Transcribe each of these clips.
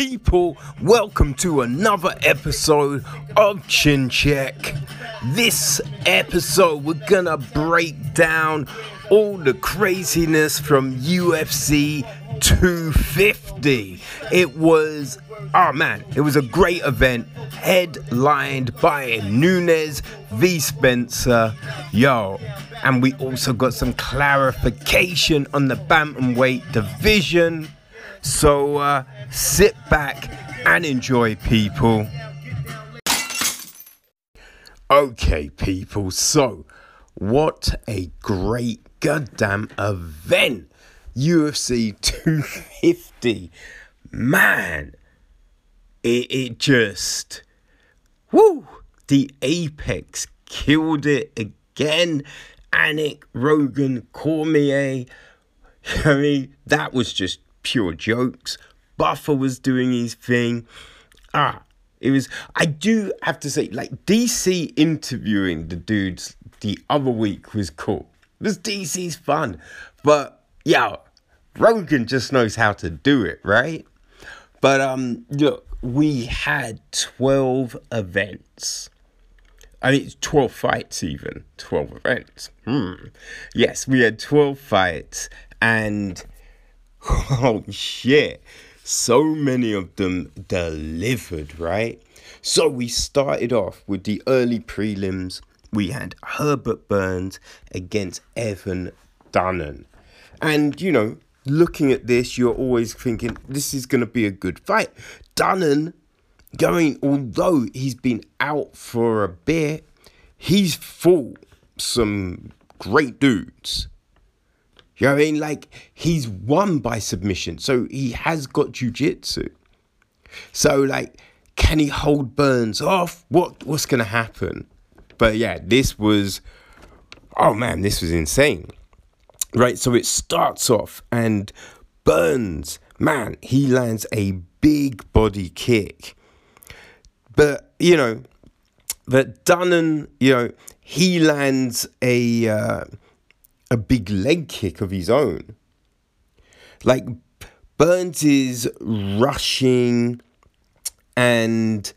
people, welcome to another episode of Chin Check. This episode, we're gonna break down all the craziness from UFC 250. It was, oh man, it was a great event, headlined by Nunes v. Spencer. Yo, and we also got some clarification on the bantamweight division. So uh, sit back and enjoy, people. Okay, people, so what a great goddamn event! UFC 250. Man, it, it just, whoo, the apex killed it again. Anik, Rogan, Cormier. I mean, that was just pure jokes. Buffer was doing his thing. Ah, it was. I do have to say, like DC interviewing the dudes the other week was cool. This DC's fun, but yeah, Rogan just knows how to do it, right? But um, look, we had twelve events. I mean, 12 fights, even 12 events. Hmm. Yes, we had 12 fights, and oh shit, so many of them delivered, right? So we started off with the early prelims. We had Herbert Burns against Evan Dunham. And, you know, looking at this, you're always thinking this is going to be a good fight. Dunham going, although he's been out for a bit, he's fought some great dudes. You know what I mean? Like, he's won by submission, so he has got jujitsu. So, like, can he hold Burns off? What what's gonna happen? But yeah, this was oh man, this was insane. Right, so it starts off and Burns, man, he lands a big body kick but you know, that Dunham, you know, he lands a uh, a big leg kick of his own. Like Burns is rushing and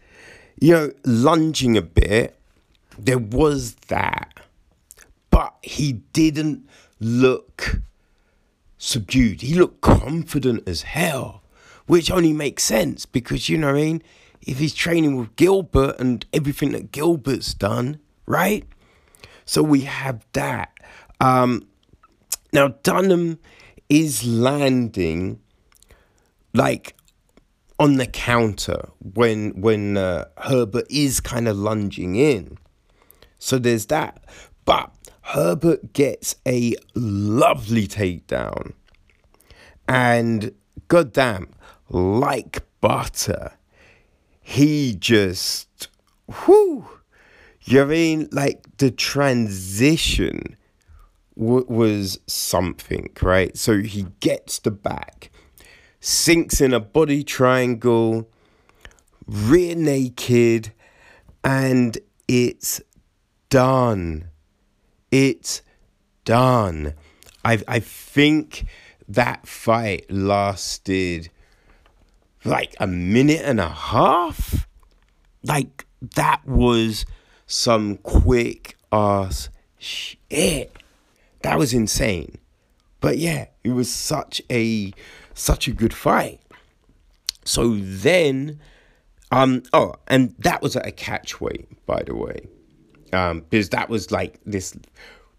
you know lunging a bit. There was that, but he didn't look subdued. He looked confident as hell, which only makes sense because you know what I mean if he's training with Gilbert and everything that Gilbert's done, right? So we have that. Um, now Dunham is landing like on the counter when when uh, Herbert is kind of lunging in. So there's that. But Herbert gets a lovely takedown. And goddamn, like butter, he just, whoo, you mean? Like the transition w- was something, right? So he gets the back, sinks in a body triangle, rear naked, and it's done. It's done. I I think that fight lasted like a minute and a half. Like that was some quick ass shit. That was insane. But yeah, it was such a such a good fight. So then um oh and that was at a catch weight, by the way. Um because that was like this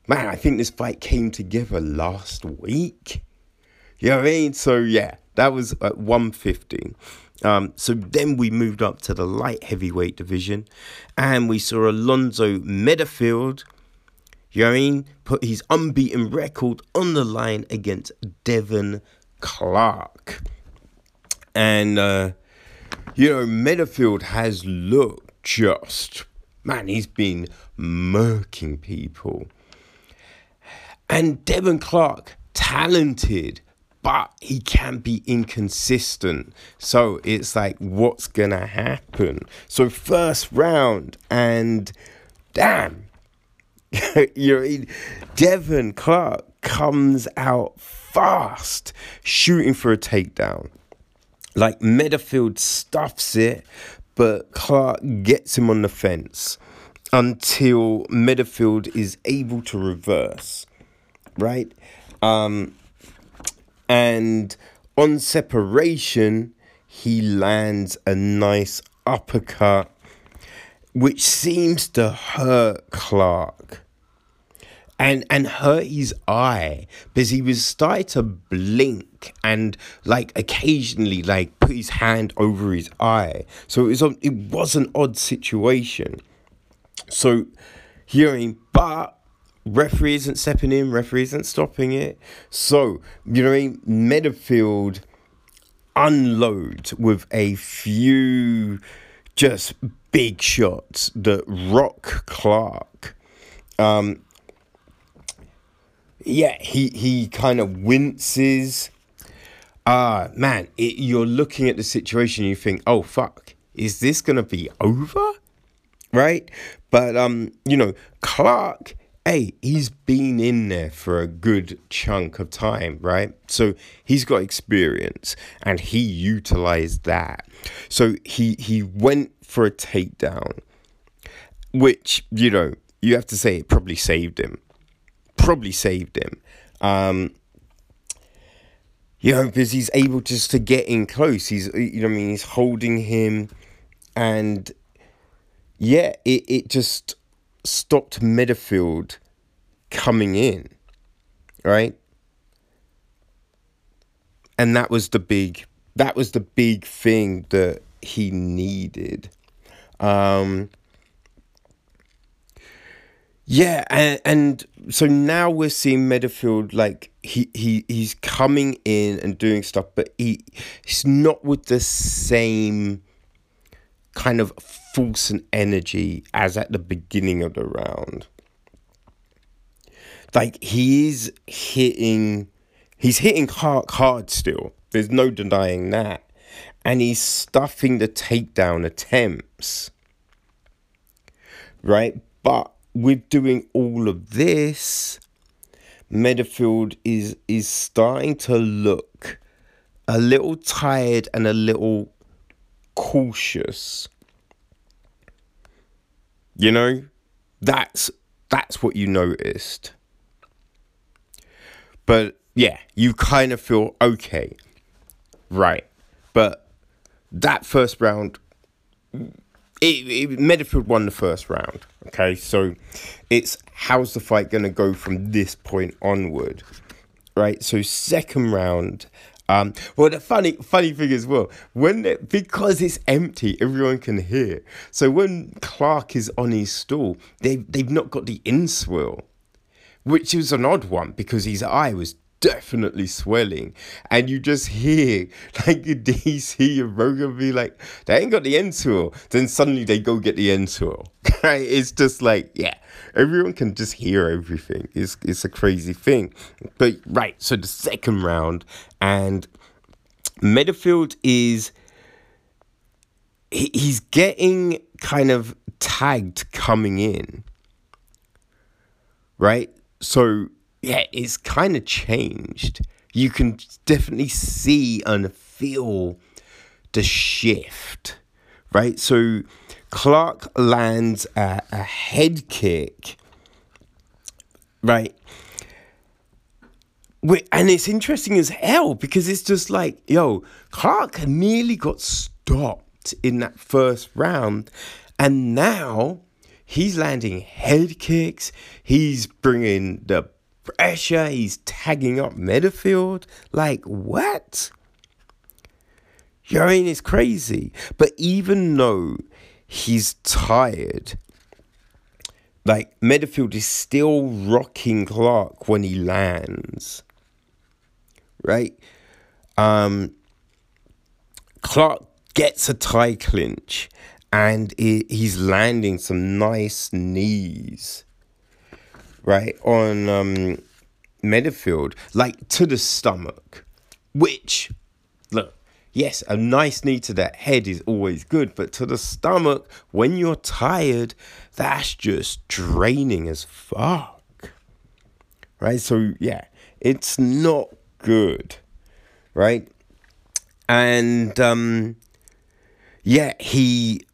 man, I think this fight came together last week. You know what I mean? So yeah, that was at 150. Um, so then we moved up to the light heavyweight division and we saw Alonzo Menifield, you know what I mean, put his unbeaten record on the line against Devin Clark. And uh, you know, Menifield has looked just, man, he's been murking people. And Devin Clark, talented, but he can be inconsistent. So it's like, what's gonna happen? So first round, and damn, you're in, Devin Clark comes out fast, shooting for a takedown. Like Menifield stuffs it, but Clark gets him on the fence until Menifield is able to reverse, right? Um, and on separation, he lands a nice uppercut, which seems to hurt Clark and and hurt his eye because he was starting to blink and like occasionally like put his hand over his eye. So it was a, it was an odd situation. So hearing but referee isn't stepping in referee isn't stopping it. So you know what I mean? Menifield unload with a few just big shots that rock Clark um, yeah, he he kind of winces. Ah, uh, man, it, you're looking at the situation. You think, oh fuck, is this gonna be over? Right, but um, you know, Clark. Hey, he's been in there for a good chunk of time, right? So he's got experience and he utilized that. So he he went for a takedown, which, you know, you have to say it probably saved him probably saved him. Um, you know, because he's able just to get in close. He's, you know, I mean, he's holding him, and yeah, it, it just stopped Menifield coming in, right? And that was the big, that was the big thing that he needed. Um, yeah, and, and so now we're seeing Menifield like he, he he's coming in and doing stuff, but he he's not with the same kind of force and energy as at the beginning of the round. Like he is hitting he's hitting hard hard still. There's no denying that. And he's stuffing the takedown attempts. Right? But with doing all of this, Menifield is is starting to look a little tired and a little cautious. You know, that's that's what you noticed. But yeah, you kind of feel okay, right? But that first round it, it Menifield won the first round. Okay, so it's how's the fight going to go from this point onward, right? So second round. Um, well, the funny funny thing as well, when it, because it's empty, everyone can hear. So when Clark is on his stool, they they've not got the Enswell, which is an odd one because his eye was definitely swelling. And you just hear like DC and Rogan be like, they ain't got the end tool. Then suddenly they go get the end tool. right? It's just like, yeah, everyone can just hear everything. It's it's a crazy thing. But right, so the second round and Menifield is he, he's getting kind of tagged coming in. Right? So yeah, it's kind of changed. You can definitely see and feel the shift, right? So Clark lands a, a head kick, right? And it's interesting as hell because it's just like, yo, Clark nearly got stopped in that first round. And now he's landing head kicks. He's bringing the pressure. He's tagging up Menifield. Like, what? You know I mean? It's crazy. But even though he's tired, like, Menifield is still rocking Clark when he lands. Right? Um, Clark gets a tie clinch and he's landing some nice knees, right, on um, like to the stomach, which, look, yes, a nice knee to the head is always good, but to the stomach, when you're tired, that's just draining as fuck. Right? So, yeah, it's not good. Right? And, um, yeah, he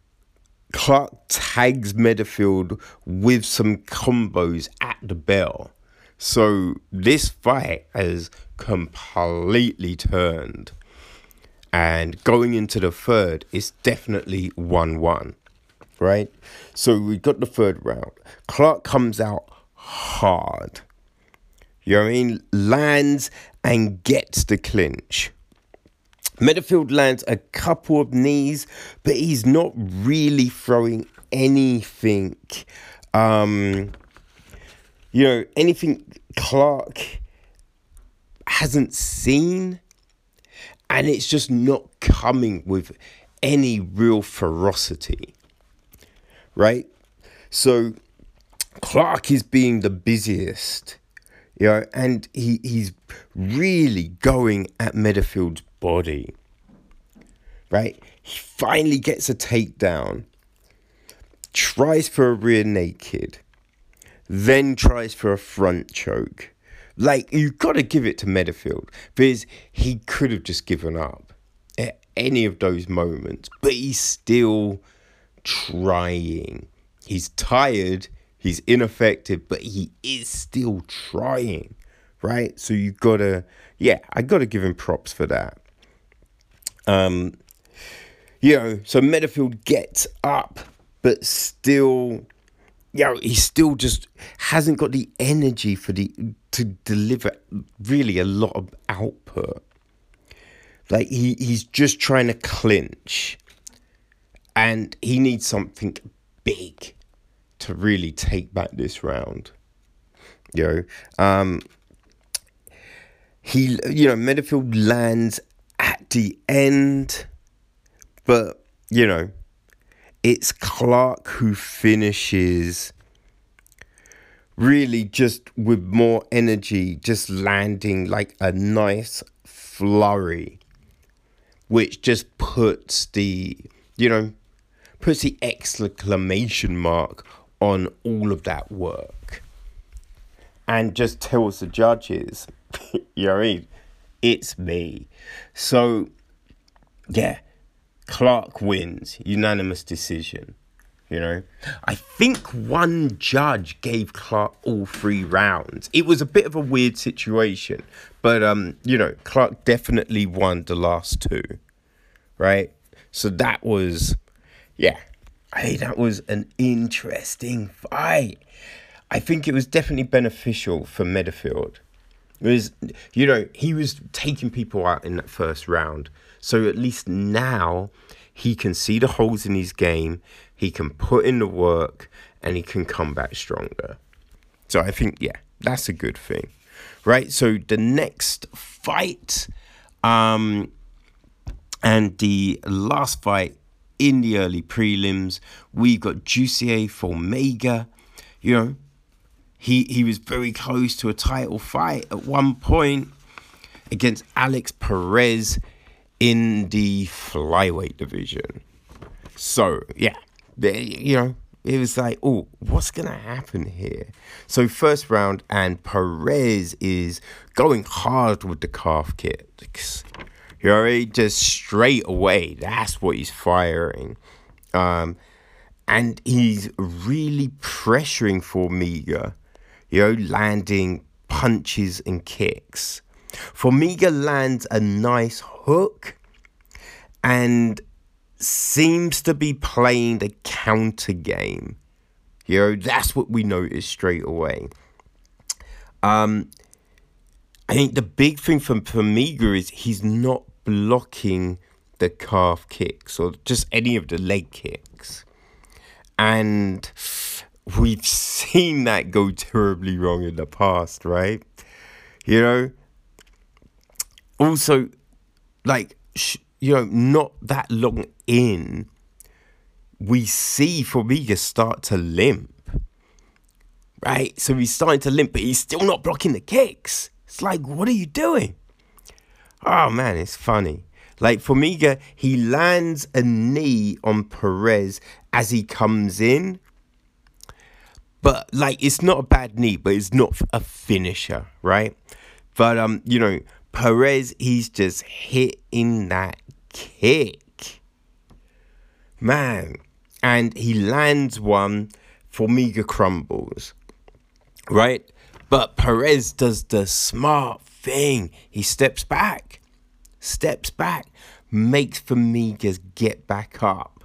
Clark tags Menifield with some combos at the bell. So this fight has completely turned. And going into the third, it's definitely 1 1. Right? So we got the third round. Clark comes out hard. You know what I mean? Lands and gets the clinch. Menifield lands a couple of knees, but he's not really throwing anything. Um, you know, anything Clark hasn't seen, and it's just not coming with any real ferocity, right? So Clark is being the busiest, you know, and he, he's really going at Menifield's body. Right? He finally gets a takedown, tries for a rear naked, then tries for a front choke. Like, you've got to give it to Menifield because he could have just given up at any of those moments, but he's still trying. He's tired, he's ineffective, but he is still trying, right? So you gotta, yeah, I gotta give him props for that. Um, you know, so Menifield gets up, but still, you know, he still just hasn't got the energy for the to deliver really a lot of output. Like he, he's just trying to clinch, and he needs something big to really take back this round. You know, um, he, you know, Menifield lands at the end, but you know, it's Clark who finishes really just with more energy, just landing like a nice flurry, which just puts the, you know, puts the exclamation mark on all of that work and just tells the judges, you know I mean? It's me. So, yeah, Clark wins, unanimous decision. You know, I think one judge gave Clark all three rounds. It was a bit of a weird situation, but um, you know, Clark definitely won the last two, right? So that was, yeah, hey, that was an interesting fight. I think it was definitely beneficial for Was, you know, he was taking people out in that first round. So at least now he can see the holes in his game, he can put in the work, and he can come back stronger. So I think, yeah, that's a good thing. Right? So the next fight, um, and the last fight in the early prelims, we've got Jussier Formiga. You know, he he was very close to a title fight at one point against Alex Perez in the flyweight division. So yeah, you know, it was like, oh, what's gonna happen here? So first round, and Perez is going hard with the calf kicks. You know, just straight away. That's what he's firing. Um, and he's really pressuring for Formiga you know, landing punches and kicks. Formiga lands a nice hook and seems to be playing the counter game. You know, that's what we notice straight away. Um, I think the big thing from Formiga is he's not blocking the calf kicks or just any of the leg kicks. And we've seen that go terribly wrong in the past, right? You know? Also, like, sh- you know, not that long in, we see Formiga start to limp. Right? So he's starting to limp, but he's still not blocking the kicks. It's like, what are you doing? Oh man, it's funny. Like Formiga, he lands a knee on Perez as he comes in. But like it's not a bad knee, but it's not a finisher, right? But um, you know, Perez, he's just hitting that kick. Man. And he lands one, Formiga crumbles. Right? But Perez does the smart thing. He steps back, steps back, makes Formiga get back up.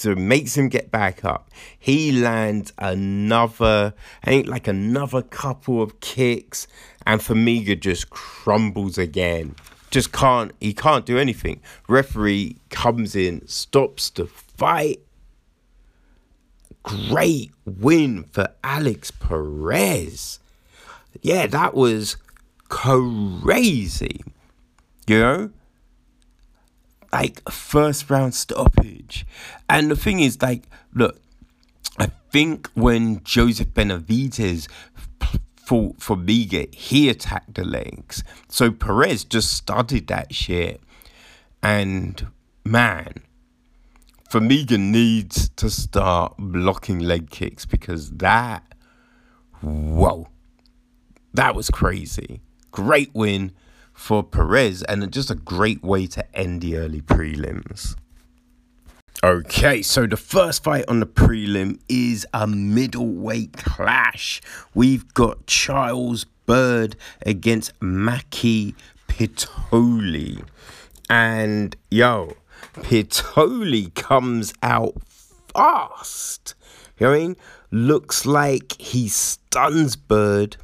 So it makes him get back up. He lands another, think like another couple of kicks, and Formiga just crumbles again. Just can't, he can't do anything. Referee comes in, stops the fight. Great win for Alex Perez yeah, that was crazy. You know? Like first round stoppage. And the thing is, like, look, I think when Joseph Benavidez fought for Formiga, he attacked the legs. So Perez just studied that shit. And man, Formiga needs to start blocking leg kicks because that, whoa that was crazy. Great win for Perez and just a great way to end the early prelims. Okay, so the first fight on the prelim is a middleweight clash. We've got Charles Byrd against Maki Pitolo. And yo, Pitolo comes out fast. You know what I mean? Looks like he stuns Byrd,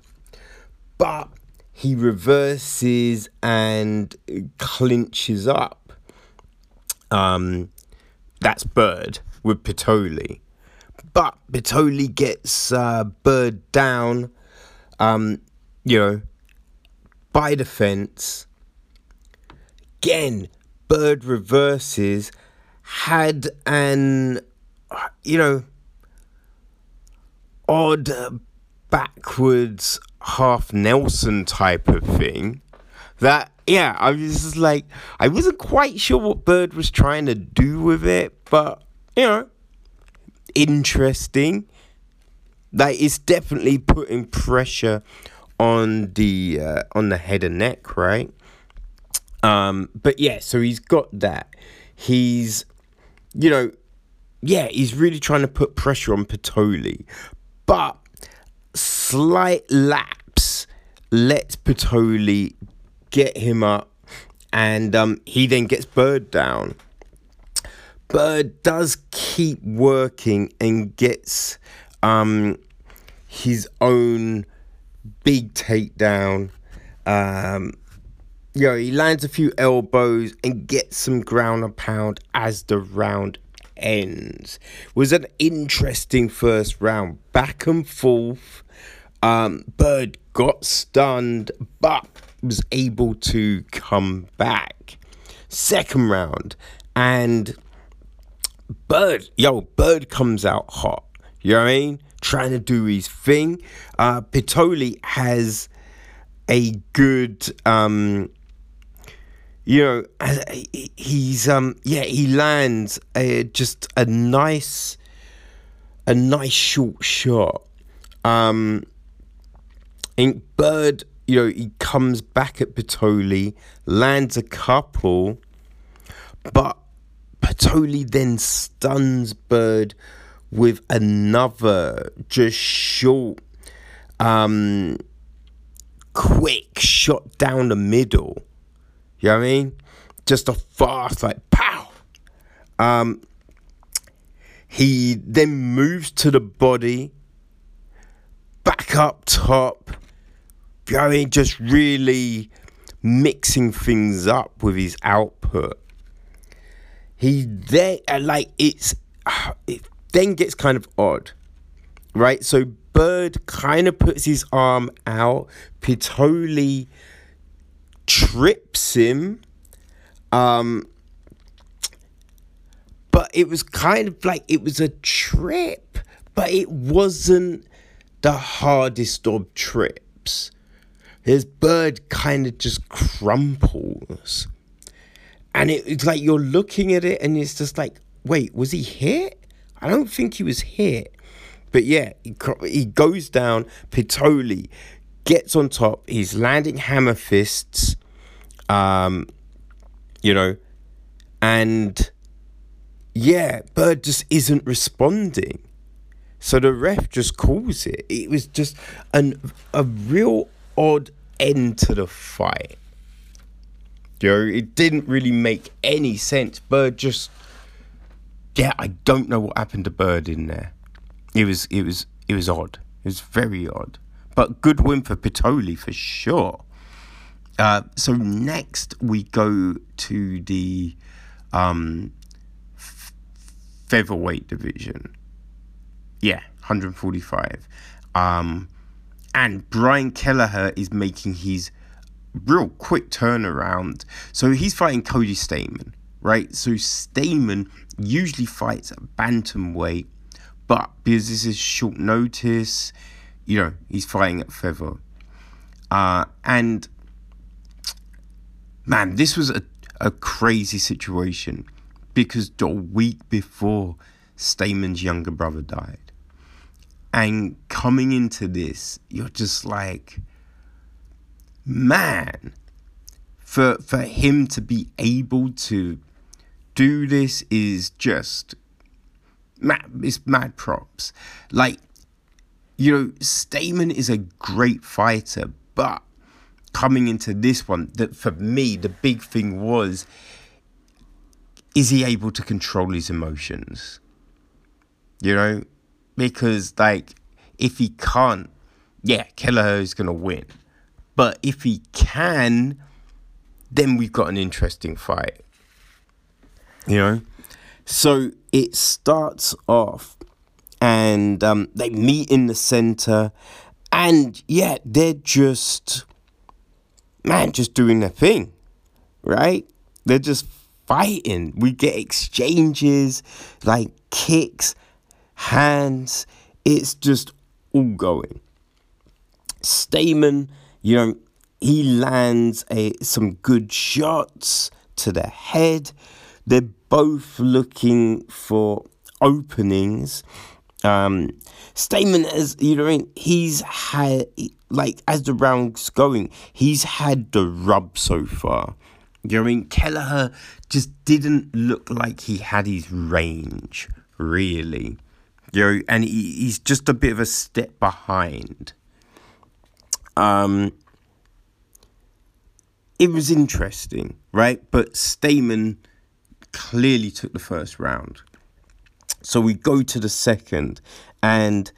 but he reverses and clinches up. Um, that's Byrd with Pitolo. But Pitolo gets uh, Byrd down, um, you know, by the fence. Again, Byrd reverses, had an, you know, odd backwards half Nelson type of thing. That yeah, I was just like I wasn't quite sure what Byrd was trying to do with it, but you know, interesting. Like it's definitely putting pressure on the uh, on the head and neck, right? Um, but yeah, so he's got that. He's, you know, yeah, he's really trying to put pressure on Pitolo, but slight lapse lets Pitolo get him up, and um, he then gets Byrd down. Byrd does keep working and gets um, his own big takedown. Um, you know, he lands a few elbows and gets some ground and pound as the round ends. Was an interesting first round, back and forth. Um, Byrd got stunned, but was able to come back. Second round, and Byrd, yo, Byrd comes out hot. You know what I mean? Trying to do his thing. Uh, Pitolo has a good, um, you know, he's um, yeah, he lands a, just a nice, a nice short shot. Um, Ink Byrd, you know, he comes back at Pitolo, lands a couple, but Pitolo then stuns Byrd with another just short, um, quick shot down the middle. You know what I mean? Just a fast, like, pow. Um, he then moves to the body, back up top, I mean, just really mixing things up with his output. He then uh, like it's it then gets kind of odd, right? So Byrd kind of puts his arm out. Pitolo trips him. Um, but it was kind of like it was a trip, but it wasn't the hardest of trips. His bird kind of just crumples. And it, it's like you're looking at it and it's just like, wait, was he hit? I don't think he was hit. But yeah, he, he goes down. Pitolo gets on top. He's landing hammer fists. Um, you know, and yeah, Byrd just isn't responding. So the ref just calls it. It was just an a real odd end to the fight. You know, it didn't really make any sense. Byrd just yeah, I don't know what happened to Byrd in there. It was it was it was odd. It was very odd. But good win for Pitolo for sure. Uh, so next we go to the um, f- featherweight division. Yeah, 145. Um, and Brian Kelleher is making his real quick turnaround. So he's fighting Cody Stamann, right? So Stamann usually fights at bantamweight, but because this is short notice, you know, he's fighting at feather. Uh, and man, this was a, a crazy situation because the week before Stamann's younger brother died. And coming into this, you're just like, man, for for him to be able to do this is just mad it's mad props. Like, you know, Stamann is a great fighter, but coming into this one, that for me, the big thing was is he able to control his emotions? You know? Because, like, if he can't, yeah, Kelleher is going to win. But if he can, then we've got an interesting fight. You know? So it starts off and um, they meet in the center. And yeah, they're just man, just doing their thing, right? They're just fighting. We get exchanges, like kicks, hands. It's just all going. Stamann, you know, he lands a some good shots to the head. They're both looking for openings. Um, Stamann, as you know, he's had like as the rounds going, he's had the rub so far. You know I mean? Kelleher just didn't look like he had his range, really. You know, and he, he's just a bit of a step behind. Um, it was interesting, right? But Stamann clearly took the first round. So we go to the second, and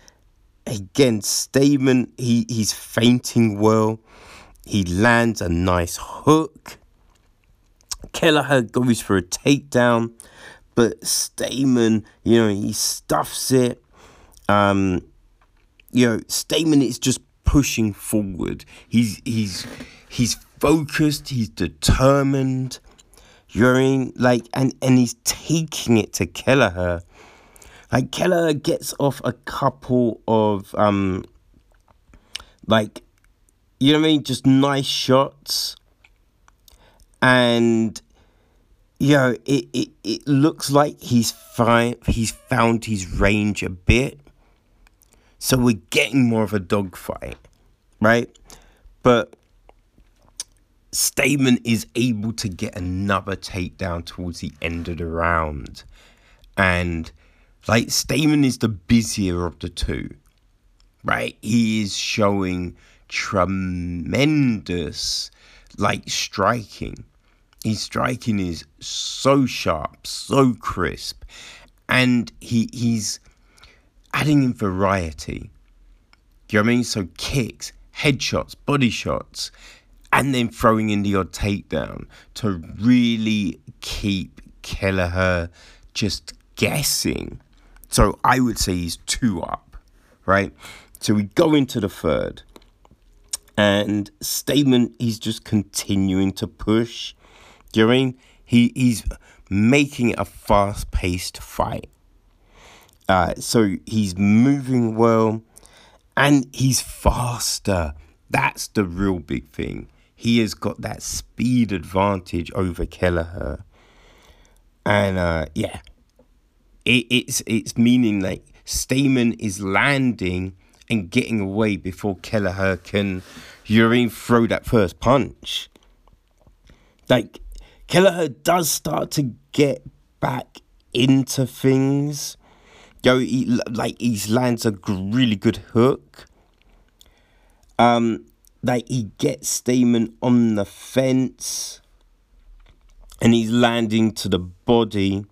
again, Stamann he, he's fainting well. He lands a nice hook. Kelleher goes for a takedown, but Stamann, you know, he stuffs it. Um, you know, Stamann is just pushing forward. He's he's he's focused. He's determined. You're in like, and and he's taking it to Kelleher like Kelleher gets off a couple of um like you know what I mean, just nice shots. And you know, it, it, it looks like he's fine he's found his range a bit. So we're getting more of a dogfight, right? But Stamann is able to get another takedown towards the end of the round. And like Stamann is the busier of the two, right? He is showing tremendous like striking. His striking is so sharp, so crisp, and he he's adding in variety. Do you know what I mean? So kicks, headshots, body shots, and then throwing in the odd takedown to really keep Kelleher just guessing so I would say he's two up, right? So we go into the third, and Stamann, he's just continuing to push. Mean? He, he's making a fast paced fight. Uh, so he's moving well and he's faster. That's the real big thing. He has got that speed advantage over Kelleher. And uh, yeah, it, it's it's meaning like Stamann is landing and getting away before Kelleher can, know, throw that first punch. Like Kelleher does start to get back into things. Yo, he, like he lands a really good hook. Um, like he gets Stamann on the fence, and he's landing to the body,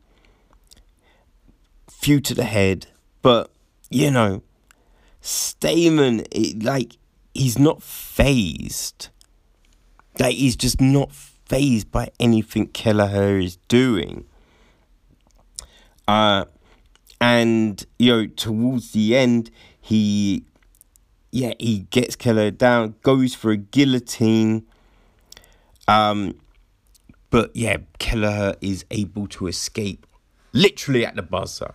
few to the head. But you know, Stamann, it, like he's not phased. Like he's just not phased by anything Kelleher is doing. Uh, and you know, towards the end, he, yeah, he gets Kelleher down, goes for a guillotine. Um, but yeah, Kelleher is able to escape literally at the buzzer.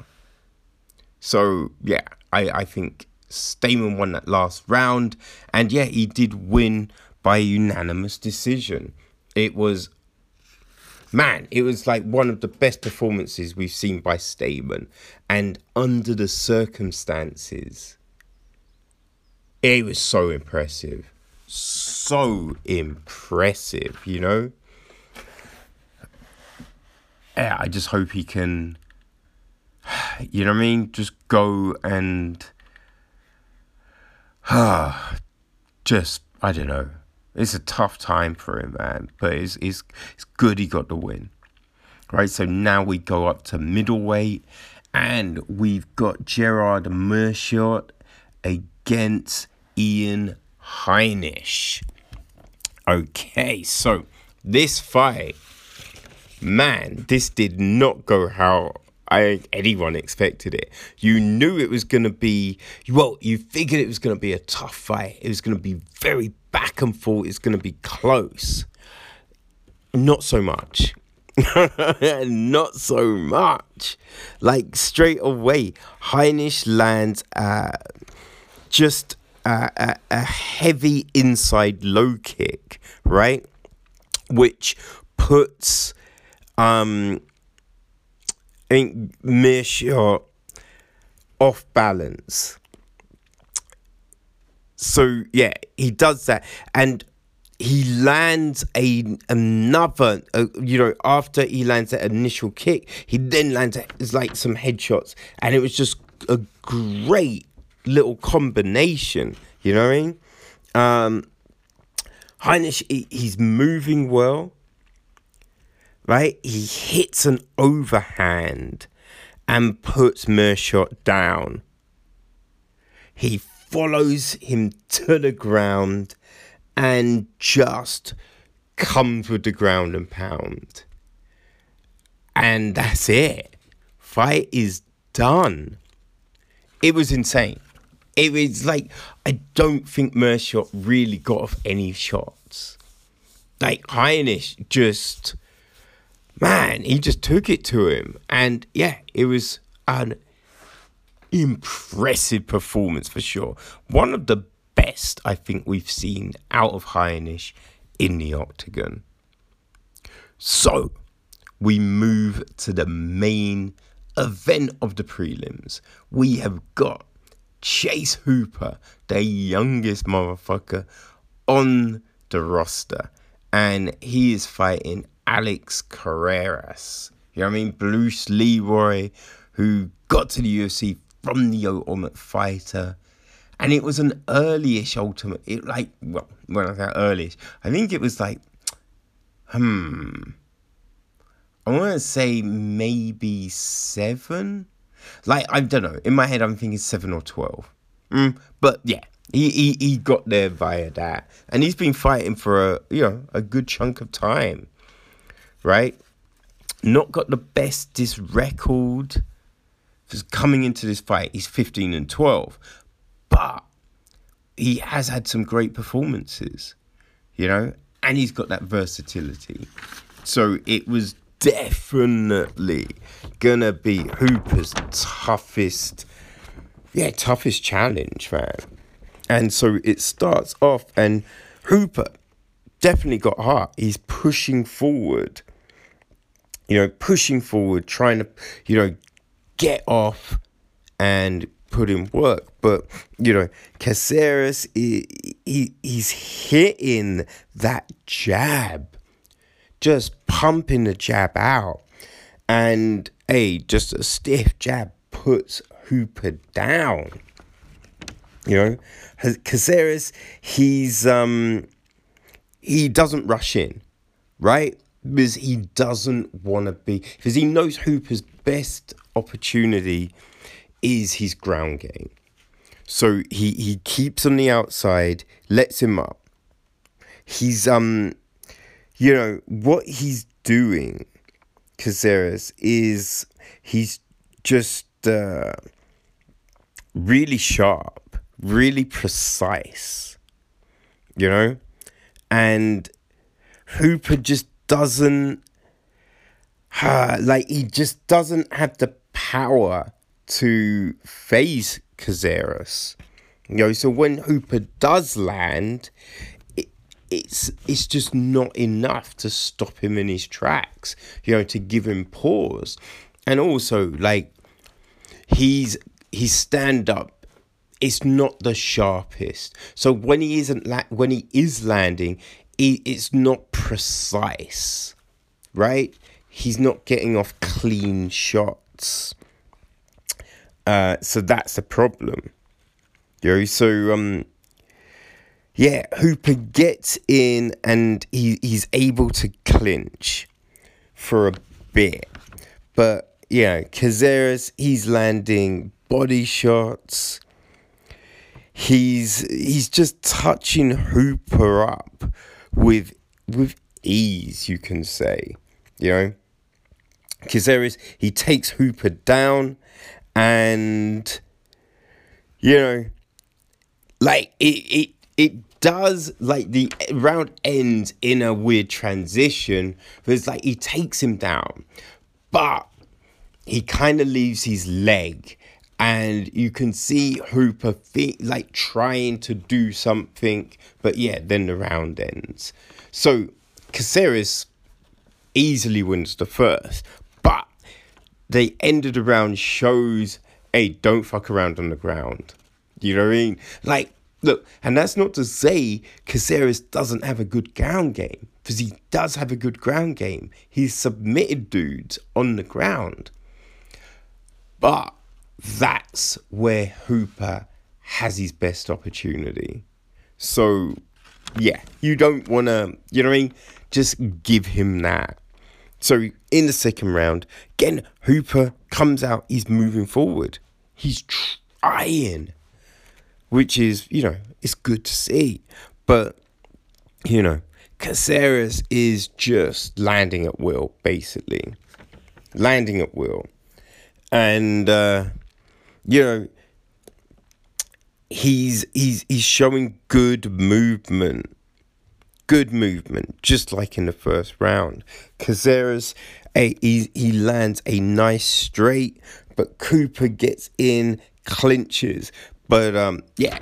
So yeah, I, I think Stamann won that last round, and yeah, he did win by unanimous decision it was man, it was like one of the best performances we've seen by Stamann. And under the circumstances, it was so impressive. So impressive, you know? Yeah, I just hope he can, you know what I mean? Just go and, just, I don't know it's a tough time for him, man. But it's, it's, it's good he got the win. Right, so now we go up to middleweight, and we've got Gerald Meerschaert against Ian Heinisch. Okay, so this fight, man, this did not go how I anyone expected it. You knew it was going to be well. You figured it was going to be a tough fight. It was going to be very back and forth. is going to be close. Not so much. Not so much. Like straight away, Heinisch lands uh, just a, a heavy inside low kick, right? Which puts um I think off balance. So yeah, he does that, and he lands a another. Uh, you know, after he lands that initial kick, he then lands it's like some headshots, and it was just a great little combination. You know what I mean? Um, Heinisch, he, he's moving well right? He hits an overhand and puts Meerschaert down. He follows him to the ground and just comes with the ground and pound. And that's it. Fight is done. It was insane. It was like I don't think Meerschaert really got off any shots. Like Heinisch just man, he just took it to him. And yeah, it was an impressive performance for sure. One of the best I think we've seen out of Heinisch in the octagon. So we move to the main event of the prelims. We have got Chase Hooper, the youngest motherfucker on the roster, and he is fighting Alex Caceres. You know what I mean? Bruce Leeroy, who got to the UFC from the Ultimate Fighter. And it was an early-ish Ultimate. It like well, when I say early I think it was like, hmm. I want to say maybe seven. Like I don't know. In my head, I'm thinking seven or twelve. Mm, but yeah, he, he he got there via that, and he's been fighting for a you know a good chunk of time right? Not got the bestest record. Coming into this fight, he's 15 and 12, but he has had some great performances, you know, and he's got that versatility. So it was definitely gonna be Hooper's toughest, yeah, toughest challenge, man. And so it starts off, and Hooper definitely got heart. He's pushing forward, you know, pushing forward, trying to, you know, get off and put in work. But, you know, Caceres, he, he, he's hitting that jab, just pumping the jab out. And, hey, just a stiff jab puts Hooper down. You know, Caceres, he's um he doesn't rush in, right? Because he doesn't want to be because he knows Hooper's best opportunity is his ground game. So he he keeps on the outside, lets him up. He's um you know what he's doing Caceres is he's just uh, really sharp, really precise. You know? And Hooper just doesn't uh, like he just doesn't have the power to phase Caceres. You know, so when Hooper does land, it, it's it's just not enough to stop him in his tracks. You know, to give him pause, and also like he's his stand up is not the sharpest. So when he isn't la- when he is landing, he, it's not precise, right? He's not getting off clean shots. Uh, so that's a problem. You know, so um, yeah, Hooper gets in and he, he's able to clinch for a bit. But yeah, Caceres, he's landing body shots. He's he's just touching Hooper up with with ease, you can say. You know? Caceres, he takes Hooper down and you know like it it it does like the round ends in a weird transition but it's like he takes him down but he kind of leaves his leg and you can see Hooper like trying to do something but yeah then the round ends. So Caceres easily wins the first they ended around shows, hey, don't fuck around on the ground. You know what I mean? Like, look, and that's not to say Caceres doesn't have a good ground game, because he does have a good ground game. He's submitted dudes on the ground. But that's where Hooper has his best opportunity. So, yeah, you don't want to, you know what I mean? Just give him that. So in the second round, again, Hooper comes out, he's moving forward. He's trying, which is, you know, it's good to see. But, you know, Caceres is just landing at will, basically. Landing at will. And, uh, you know, he's he's he's showing good movement good movement, just like in the first round. Caceres, a, he, he lands a nice straight, but Hooper gets in, clinches. But um, yeah,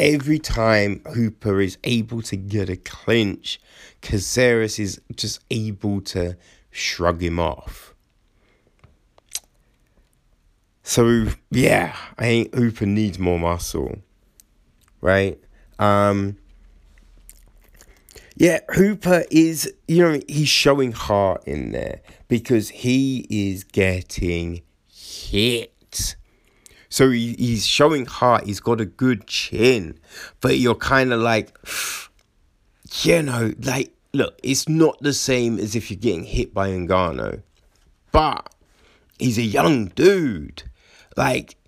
every time Hooper is able to get a clinch, Caceres is just able to shrug him off. So yeah, I think Hooper needs more muscle, right? Um, yeah, Hooper is, you know, he's showing heart in there because he is getting hit. So he, he's showing heart, he's got a good chin, but you're kind of like, you know, like, look, it's not the same as if you're getting hit by Ngannou, but he's a young dude. Like,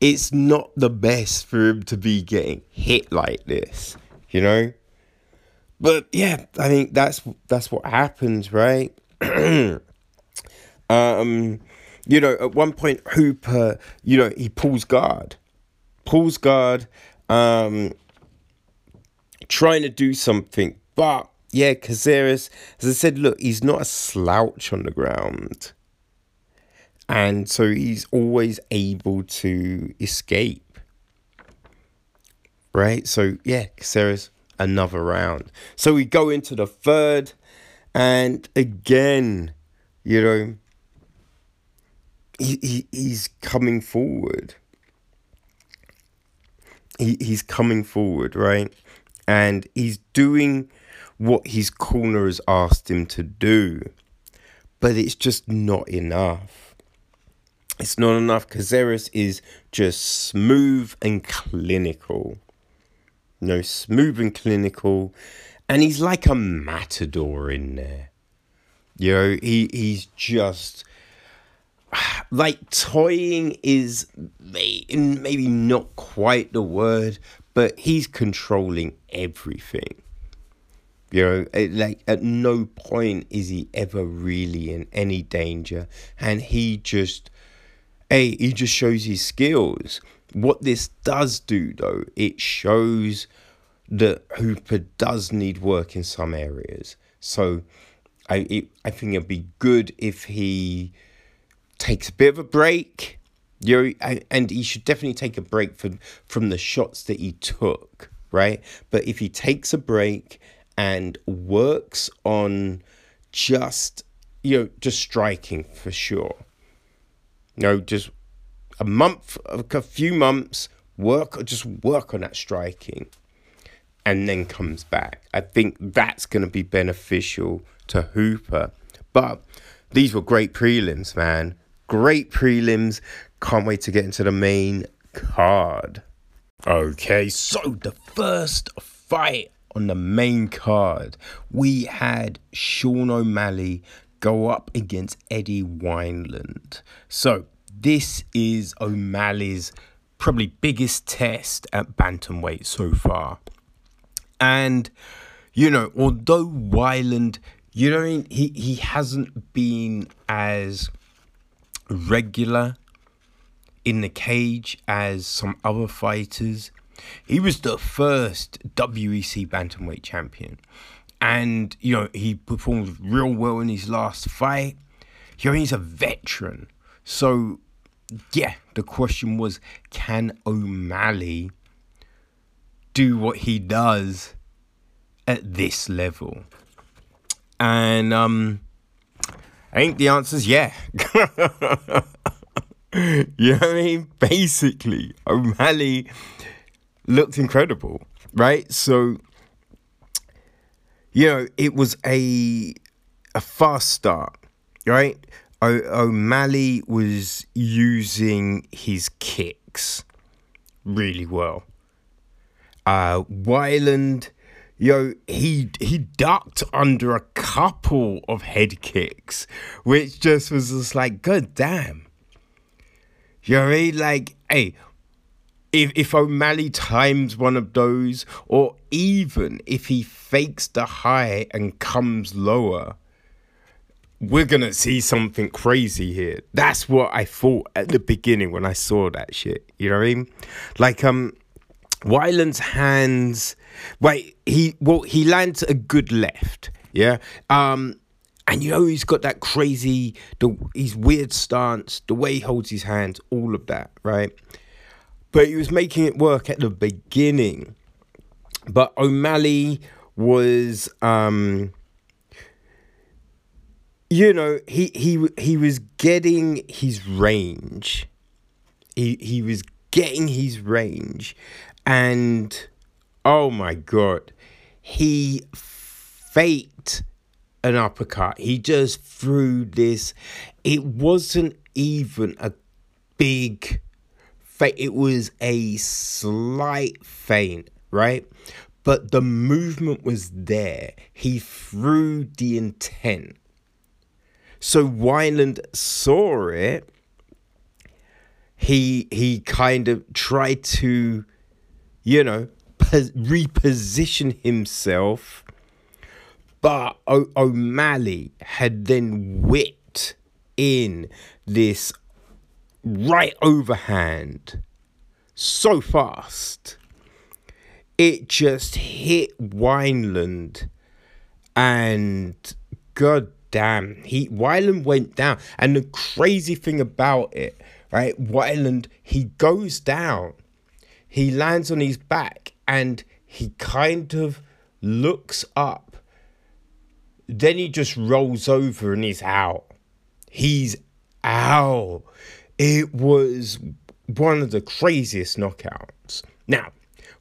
it's not the best for him to be getting hit like this, you know? But yeah, I think that's that's what happens, right? um, you know, at one point Hooper, you know, he pulls guard, pulls guard, um, trying to do something, but yeah, Caceres, as I said, look, he's not a slouch on the ground. And so he's always able to escape. Right? So, yeah, Caceres, another round. So we go into the third, and again, you know, he, he he's coming forward. He, he's coming forward, right? And he's doing what his corner has asked him to do. But it's just not enough. It's not enough. Caceres is just smooth and clinical. No, smooth and clinical. And he's like a matador in there. You know, he, he's just like toying is maybe not quite the word, but he's controlling everything. You know, it, like at no point is he ever really in any danger, and he just, hey, he just shows his skills. What this does do, though, it shows that Hooper does need work in some areas. So, I it, I think it'd be good if he takes a bit of a break. You and he should definitely take a break from from the shots that he took, right? But if he takes a break and works on just you know just striking for sure. You know, just a month, a few months, work just work on that striking, and then comes back. I think that's going to be beneficial to Hooper. But these were great prelims, man. Great prelims. Can't wait to get into the main card. Okay, so the first fight on the main card, we had Sean O'Malley go up against Eddie Wineland. So, this is O'Malley's probably biggest test at bantamweight so far. And, you know, although Wineland, you know, he, he hasn't been as regular in the cage as some other fighters. He was the first WEC bantamweight champion, and you know he performed real well in his last fight. You know he's a veteran, so yeah. The question was, can O'Malley do what he does at this level? And um, I think the answer is yeah. you know what I mean? Basically, O'Malley looked incredible, right? So, you know, it was a a fast start, right? O- O'Malley was using his kicks really well. Uh, you know, he he ducked under a couple of head kicks, which just was just like, good damn. You know I mean? Like, hey, if if O'Malley times one of those, or even if he fakes the high and comes lower, we're gonna see something crazy here. That's what I thought at the beginning when I saw that shit. You know what I mean? Like um Wineland's hands wait, he well he lands a good left, yeah? Um and you know he's got that crazy the his weird stance, the way he holds his hands, all of that, right? but he was making it work at the beginning. But O'Malley was, um, you know, he he he was getting his range. He he was getting his range, and oh my god, he faked an uppercut. He just threw this. It wasn't even a big fake, it was a slight feint, right? But the movement was there. He threw the intent. So Wineland saw it. He he kind of tried to, you know, reposition himself. But o- O'Malley had then whipped in this right overhand so fast. It just hit Wineland and god damn, he Wineland went down. And the crazy thing about it, right? Wineland, he goes down, he lands on his back, and he kind of looks up. Then he just rolls over and he's out. He's out. It was one of the craziest knockouts. Now,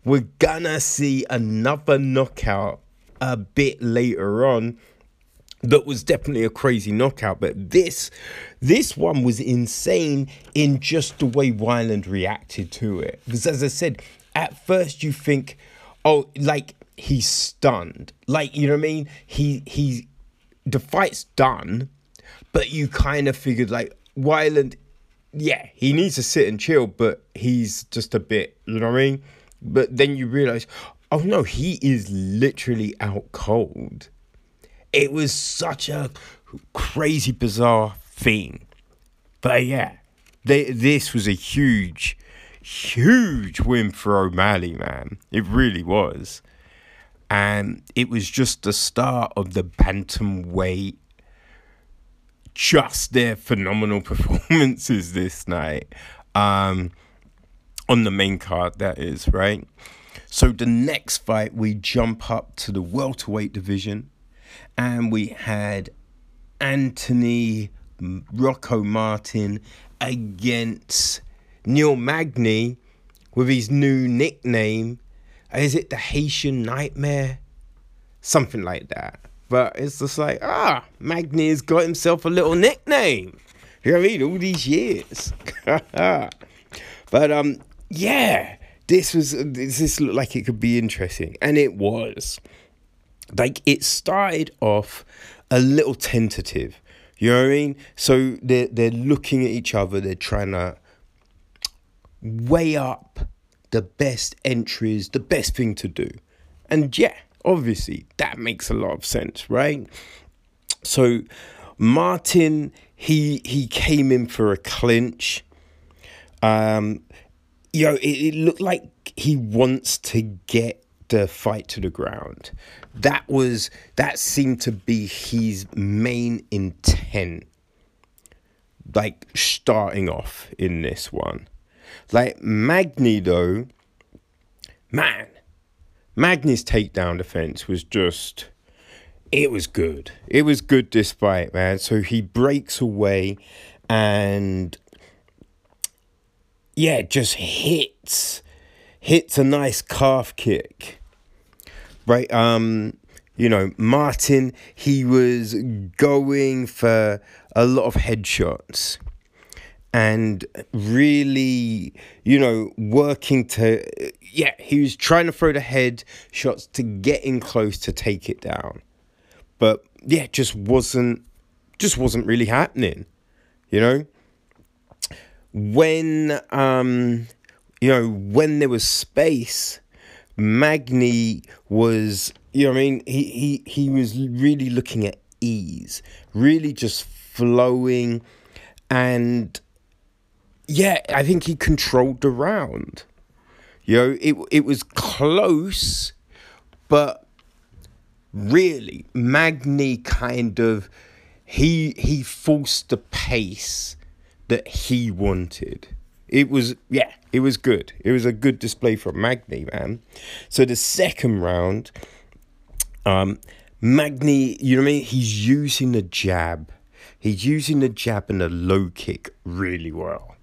we're gonna see another knockout a bit later on that was definitely a crazy knockout. But this this one was insane in just the way Wineland reacted to it. Because as I said, at first you think, oh, like he's stunned. Like, you know what I mean? He he the fight's done, but you kind of figured like Wineland, yeah, he needs to sit and chill, but he's just a bit, you know what I mean? But then you realize, oh no, he is literally out cold. It was such a crazy, bizarre thing. But yeah, they, this was a huge, huge win for O'Malley, man. It really was. And it was just the start of the bantamweight. Just their phenomenal performances this night. Um, on the main card, that is, right? So the next fight, we jump up to the welterweight division and we had Anthony Rocco Martin against Neil Magny with his new nickname. Is it the Haitian Nightmare? Something like that. But it's just like, ah, Magny has got himself a little nickname. You know what I mean? All these years. but um, yeah, this was this looked like it could be interesting, and it was like it started off a little tentative. You know what I mean? So they're they're looking at each other, they're trying to weigh up the best entries, the best thing to do. And yeah, obviously that makes a lot of sense, right? So Martin he he came in for a clinch. Um you know, it, it looked like he wants to get the fight to the ground. That was that seemed to be his main intent. Like starting off in this one. Like Magny though, man, Magny's takedown defense was just it was good. It was good this fight, man. So he breaks away and yeah, just hits hits a nice calf kick. Right? Um, you know, Martin, he was going for a lot of headshots and really, you know, working to yeah, he was trying to throw the head shots to get in close to take it down. But yeah, just wasn't just wasn't really happening. You know? When um you know, when there was space, Magny was, you know I mean? He, he, he was really looking at ease, really just flowing. And yeah, I think he controlled the round. You know, it, it was close, but really, Magny kind of, he, he forced the pace that he wanted it was yeah, it was good. It was a good display from Magny, man. So the second round, um, Magny, you know what I mean? He's using the jab. He's using the jab and the low kick really well,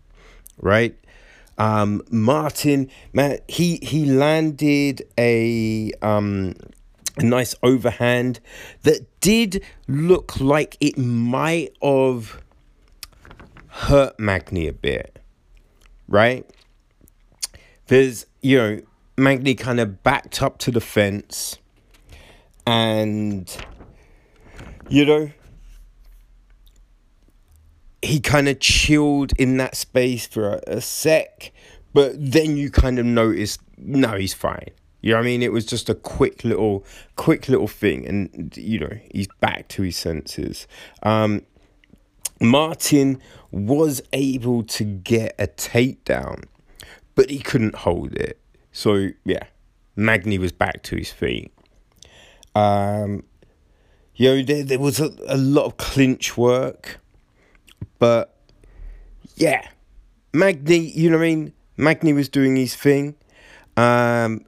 right? Um, Martin, man, he he landed a um a nice overhand that did look like it might have hurt Magny a bit right? There's, you know, Magny kind of backed up to the fence and, you know, he kind of chilled in that space for a, a sec, but then you kind of notice, no, he's fine. You know I mean? It was just a quick little, quick little thing, and you know he's back to his senses. Um, Martin was able to get a takedown, but he couldn't hold it. So yeah, Magny was back to his feet. Um, You know, there, there was a, a lot of clinch work, but yeah, Magny, you know what I mean? Magny was doing his thing. Um,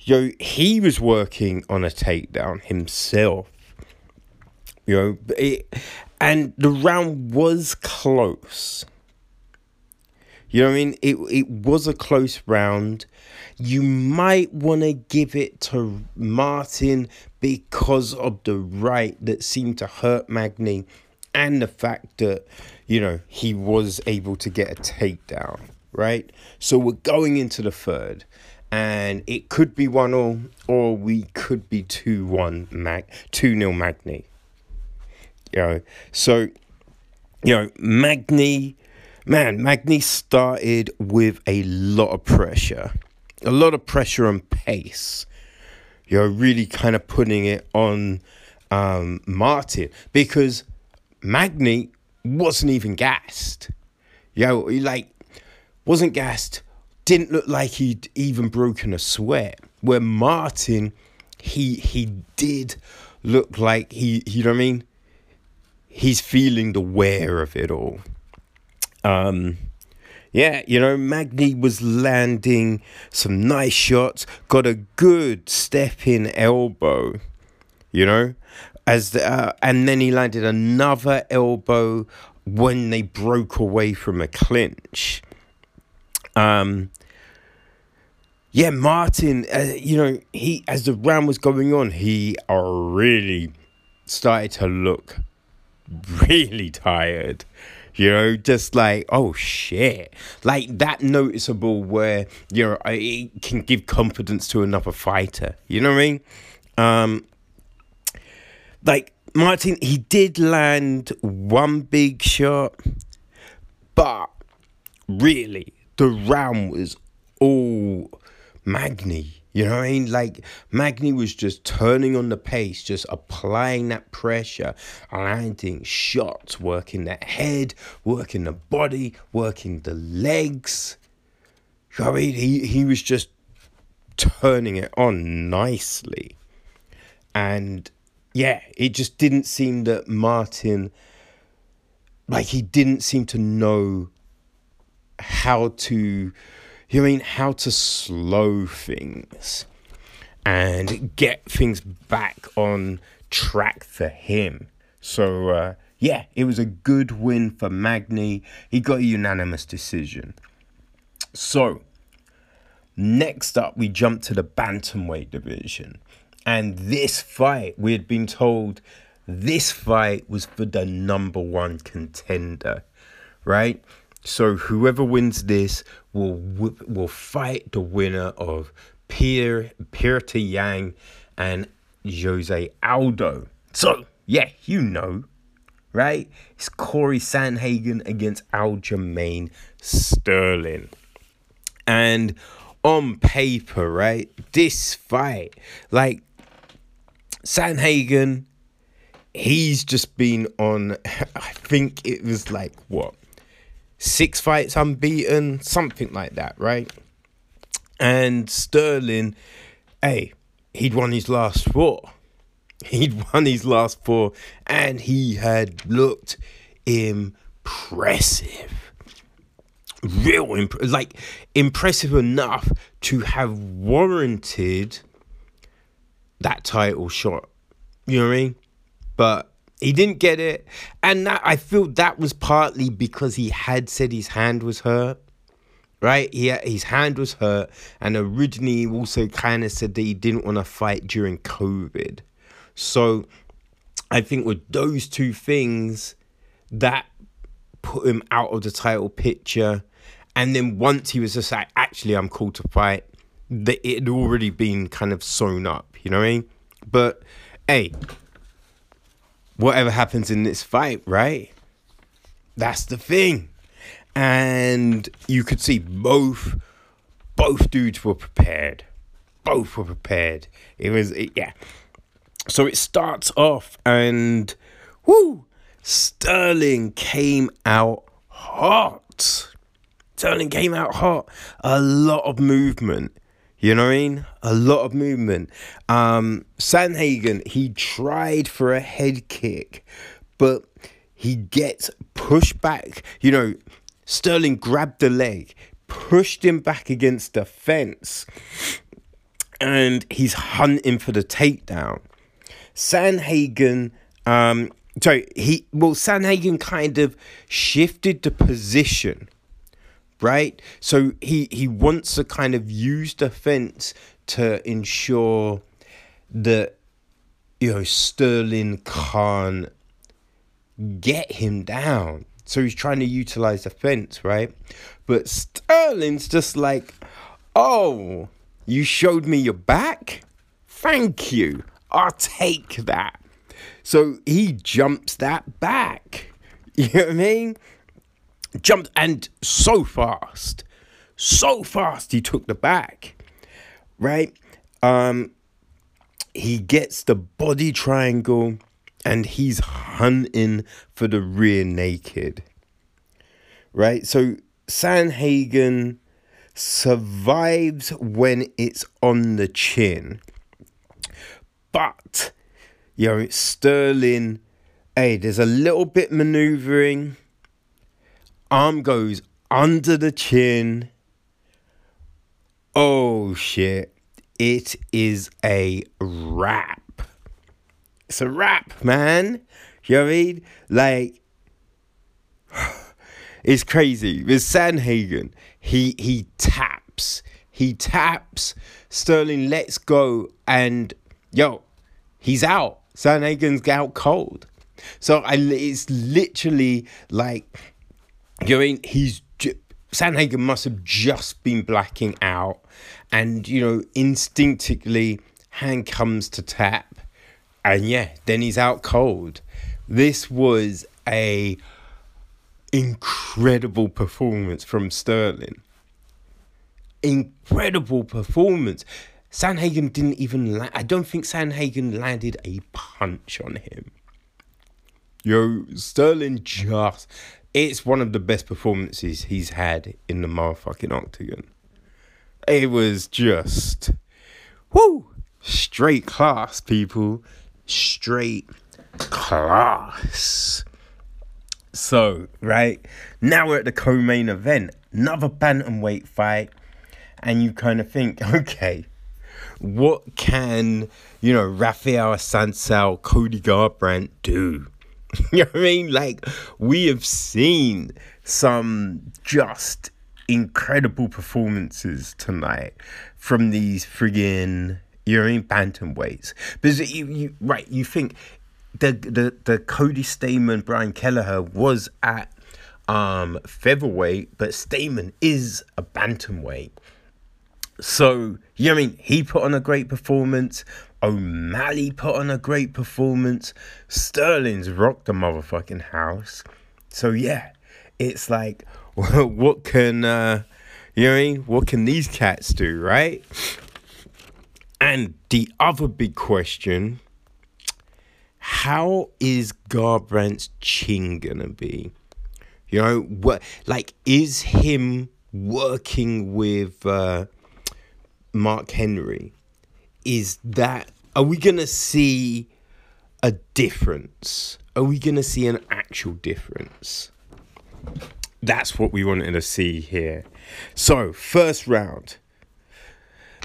you know, he was working on a takedown himself. You know, it, and the round was close. You know what I mean? It it was a close round. You might want to give it to Martin because of the right that seemed to hurt Magny and the fact that, you know, he was able to get a takedown, right? So we're going into the third and it could be 1 all or we could be 2 1 Mag 2 nil Magny. You know, so you know, Magny man, Magny started with a lot of pressure. A lot of pressure and pace. You're really kind of putting it on um, Martin because Magny wasn't even gassed. Yo, he like wasn't gassed didn't look like he'd even broken a sweat. Where Martin, he he did look like he, you know what I mean? He's feeling the wear of it all. Um, yeah, you know, Magny was landing some nice shots, got a good step in elbow, you know, as the, uh, and then he landed another elbow when they broke away from a clinch. Um, yeah, Martin, uh, you know, he as the round was going on, he really started to look really tired. You know, just like oh shit, like that noticeable where you know it can give confidence to another fighter. You know what I mean? Um, like Martin, he did land one big shot, but really the round was all Magny. You know what I mean? Like Magny was just turning on the pace, just applying that pressure, landing shots, working that head, working the body, working the legs. You know I mean? He he was just turning it on nicely. And yeah, it just didn't seem that Martin like he didn't seem to know how to you mean how to slow things and get things back on track for him. So uh, yeah, it was a good win for Magny. He got a unanimous decision. So next up, we jump to the bantamweight division, and this fight we had been told this fight was for the number one contender, right? So whoever wins this will will fight the winner of Pierre Petr Yan and Jose Aldo. So yeah, you know, right? It's Corey Sandhagen against Aljamain Sterling, and on paper, right, this fight, like Sandhagen, he's just been on. I think it was like what six fights unbeaten, something like that, right? And Sterling, hey, he'd won his last four. He'd won his last four, and he had looked impressive. Real imp- like impressive enough to have warranted that title shot. You know what I mean? But he didn't get it, and that, I feel that was partly because he had said his hand was hurt. Right, he his hand was hurt, and originally he also kind of said that he didn't want to fight during COVID. So, I think with those two things, that put him out of the title picture. And then once he was just like, actually, I'm called to fight, that it had already been kind of sewn up, you know what I mean? But hey, whatever happens in this fight, right? That's the thing. And you could see both both dudes were prepared. Both were prepared. It was it, yeah. So it starts off and whoo, Sterling came out hot. Sterling came out hot. A lot of movement. You know what I mean? A lot of movement. Um, Sandhagen, he tried for a head kick, but he gets pushed back. You know, Sterling grabbed the leg, pushed him back against the fence, and he's hunting for the takedown. Sandhagen, um, sorry, he well, Sandhagen kind of shifted the position right? So he he wants to kind of use the fence to ensure that you know Sterling can't get him down. So he's trying to utilize the fence, right? But Sterling's just like, oh, you showed me your back? Thank you. I'll take that. So he jumps that back. You know what I mean? Jumped and so fast, so fast he took the back, right? Um, he gets the body triangle and he's hunting for the rear naked, right? So Sandhagen survives when it's on the chin, but you know Sterling. Hey, there's a little bit maneuvering arm goes under the chin. Oh shit. It is a wrap. It's a wrap, man. You know what I mean? Like it's crazy. With Sandhagen, he he taps. He taps. Sterling lets go and yo, he's out. Sandhagen's out cold. So I it's literally like you know, I mean, he's Sandhagen must have just been blacking out, and you know, instinctively, hand comes to tap, and yeah, then he's out cold. This was a incredible performance from Sterling. Incredible performance. Sandhagen didn't even. La- I don't think Sandhagen landed a punch on him. Yo, Sterling just it's one of the best performances he's had in the motherfucking octagon. It was just, whoo, straight class, people, straight class. So, right now we're at the co-main event, another bantamweight fight, and you kind of think, okay, what can you know Rafael Assunção, Cody Garbrandt do? you know what I mean? Like, we have seen some just incredible performances tonight from these friggin' you know what I mean, bantamweights. Because you, you right, you think the the the Cody Stamann Brian Kelleher was at um featherweight, but Stamann is a bantamweight. So, you know what I mean? He put on a great performance. O'Malley put on a great performance. Sterling's rocked the motherfucking house. So yeah, it's like, what can uh, you know? What, I mean? what can these cats do, right? And the other big question: How is Garbrandt's chin gonna be? You know what? Like, is him working with uh, Mark Henry? Is that are we going to see a difference? Are we going to see an actual difference? That's what we wanted to see here. So, first round.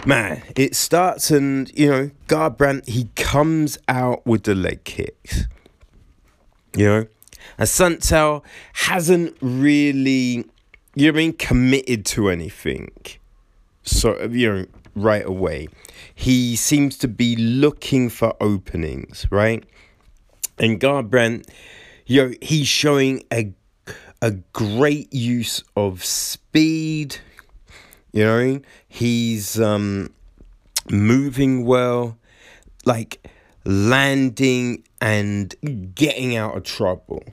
Man, it starts and, you know, Garbrandt, he comes out with the leg kicks. You know? And Assunção hasn't really, you know I mean, committed to anything. So, you know, right away. He seems to be looking for openings, right? And Garbrandt, you know, he's showing a a great use of speed. You know, he's um, moving well, like landing and getting out of trouble.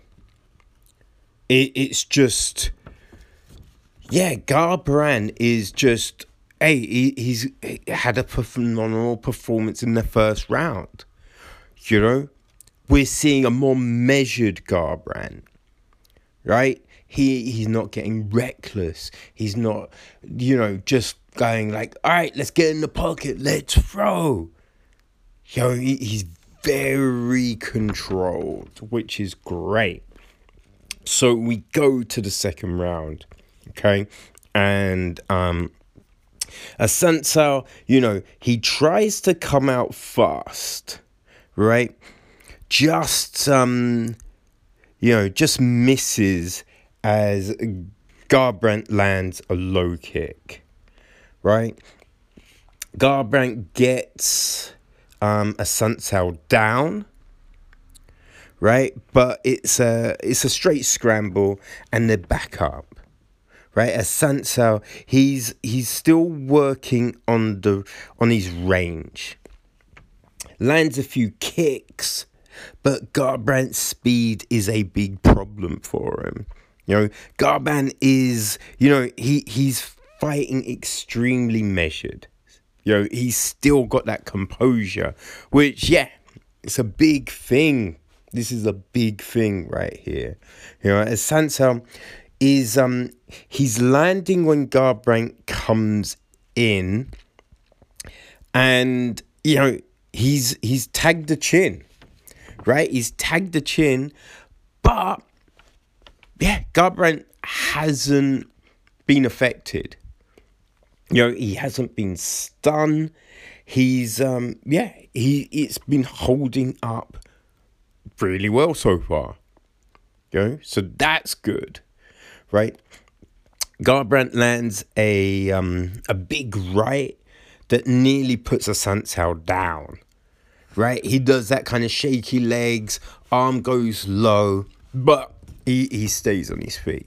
It, it's just, yeah, Garbrandt is just hey, he, he's he had a phenomenal performance in the first round. You know, we're seeing a more measured Garbrandt, right? he he's not getting reckless. He's not, you know, just going like, all right, let's get in the pocket, let's throw. You know, he, he's very controlled, which is great. So we go to the second round, okay, and um, Assunção, you know, he tries to come out fast, right? Just um, you know, just misses as Garbrandt lands a low kick, right? Garbrandt gets um, a Assunção down, right? But it's a it's a straight scramble and they're back up, right? Assunção he's he's still working on the on his range, lands a few kicks, but Garbrandt's speed is a big problem for him. You know, Garbrandt is, you know, he he's fighting extremely measured. You know, he's still got that composure, which yeah, it's a big thing. This is a big thing right here. You know, as Sansa is um he's landing when Garbrandt comes in and you know he's he's tagged the chin right? He's tagged the chin, but yeah, Garbrandt hasn't been affected. You know, he hasn't been stunned. He's um yeah, he it's been holding up really well so far. You know, so that's good. Right? Garbrandt lands a um a big right that nearly puts Assunção down right? He does that kind of shaky legs, arm goes low, but he, he stays on his feet.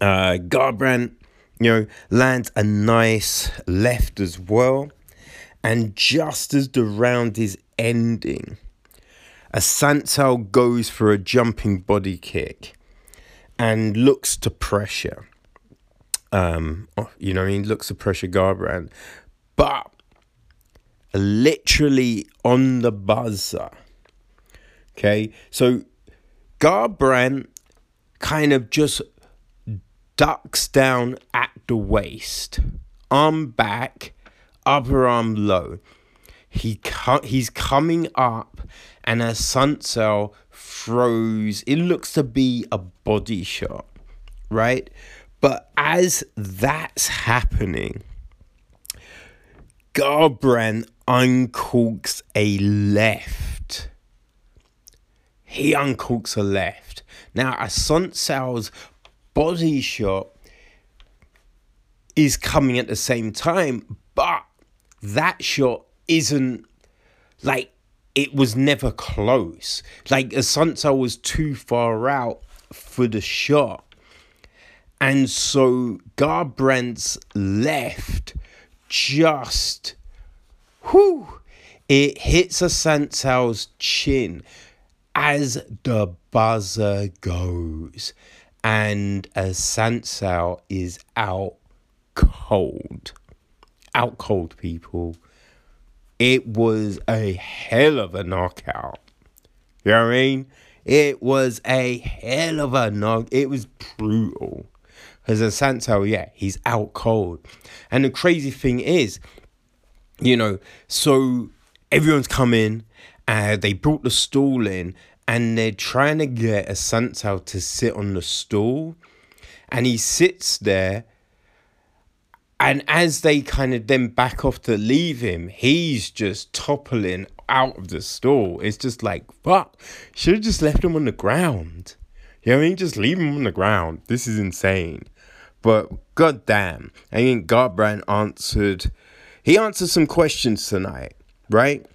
Uh, Garbrandt, you know, lands a nice left as well. And just as the round is ending, Assunção goes for a jumping body kick and looks to pressure. Um, you know, I mean? looks to pressure Garbrandt, but literally on the buzzer. Okay, so Garbrandt kind of just ducks down at the waist, arm back, upper arm low. He co- he's coming up, and as Assunção throws, it looks to be a body shot, right? But as that's happening, Garbrandt uncorks a left. He uncorks a left. Now, Assunção's body shot is coming at the same time, but that shot isn't like it was never close. Like Assunção was too far out for the shot. And so Garbrandt's left just whew, it hits Assunção's chin as the buzzer goes. And Assunção is out cold. Out cold, people. It was a hell of a knockout. You know what I mean? It was a hell of a knock. It was brutal. Because Assunção, yeah, he's out cold. And the crazy thing is, you know, so everyone's come in and uh, they brought the stool in and they're trying to get Assunção to sit on the stool. And he sits there. And as they kind of then back off to leave him, he's just toppling out of the stool. It's just like, fuck, should have just left him on the ground. You know what I mean? Just leave him on the ground. This is insane. But goddamn, I think Garbrandt answered he answered some questions tonight, right?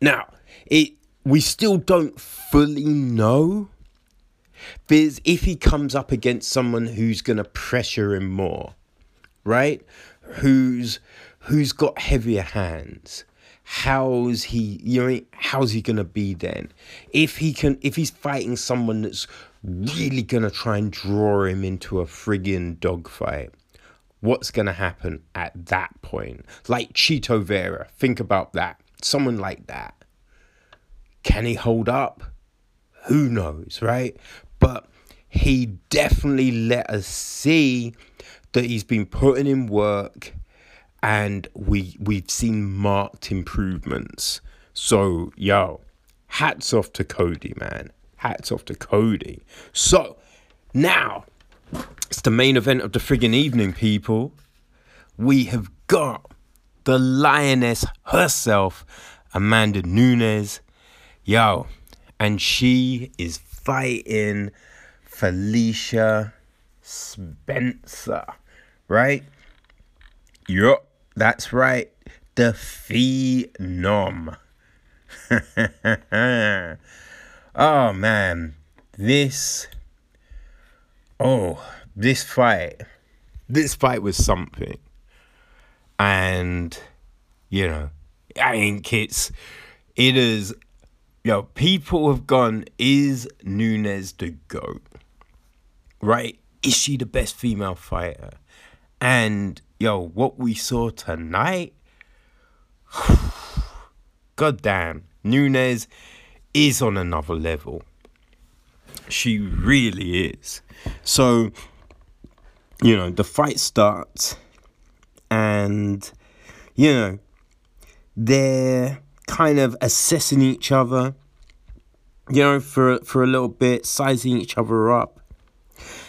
Now, it we still don't fully know. Because if he comes up against someone who's gonna pressure him more, right? Who's who's got heavier hands? How's he you know how's he gonna be then? If he can if he's fighting someone that's really gonna try and draw him into a friggin' dogfight what's to happen at that point. Like Chito Vera, think about that. Someone like that. Can he hold up? Who knows, right? But he definitely let us see that he's been putting in work and we we've seen marked improvements. So, yo, hats off to Cody, man. Hats off to Cody. So, now it's the main event of the friggin' evening, people. We have got the lioness herself, Amanda Nunes. Yo, and she is fighting Felicia Spencer, right? Yup, that's right. The Phenom. oh man, this. Oh, this fight. This fight was something. And, you know, I think it's. It is. You know, people have gone, is Nunes the GOAT? Right? Is she the best female fighter? And, yo, what we saw tonight. goddamn, Nunes is on another level. She really is. So, you know, the fight starts and, you know, they're kind of assessing each other, you know, for, for a little bit, sizing each other up.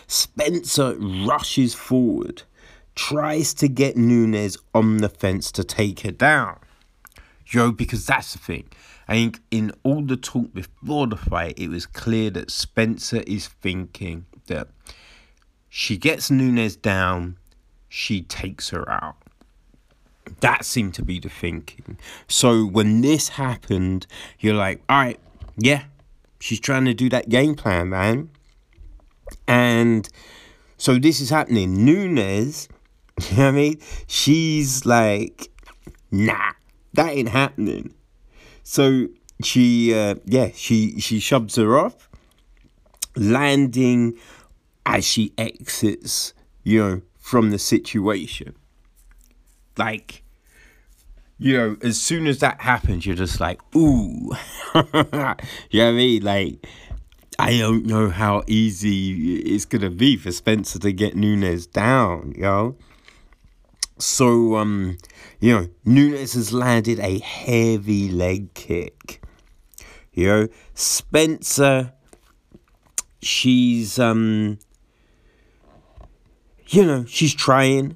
Spencer rushes forward, tries to get Nunes on the fence to take her down. Yo, because that's the thing. I think in all the talk before the fight, it was clear that Spencer is thinking that she gets Nunes down, she takes her out. That seemed to be the thinking. So when this happened, you're like, all right, yeah, she's trying to do that game plan, man. And so this is happening. Nunes, you know what I mean? She's like, nah, that ain't happening. So she, uh, yeah, she she shoves her off, landing as she exits, you know, from the situation. Like, you know, as soon as that happens, you're just like, ooh, you know what I mean? Like, I don't know how easy it's gonna be for Spencer to get Nunes down, yo. So, um, you know, Nunes has landed a heavy leg kick. You know, Spencer, she's, um, you know, she's trying.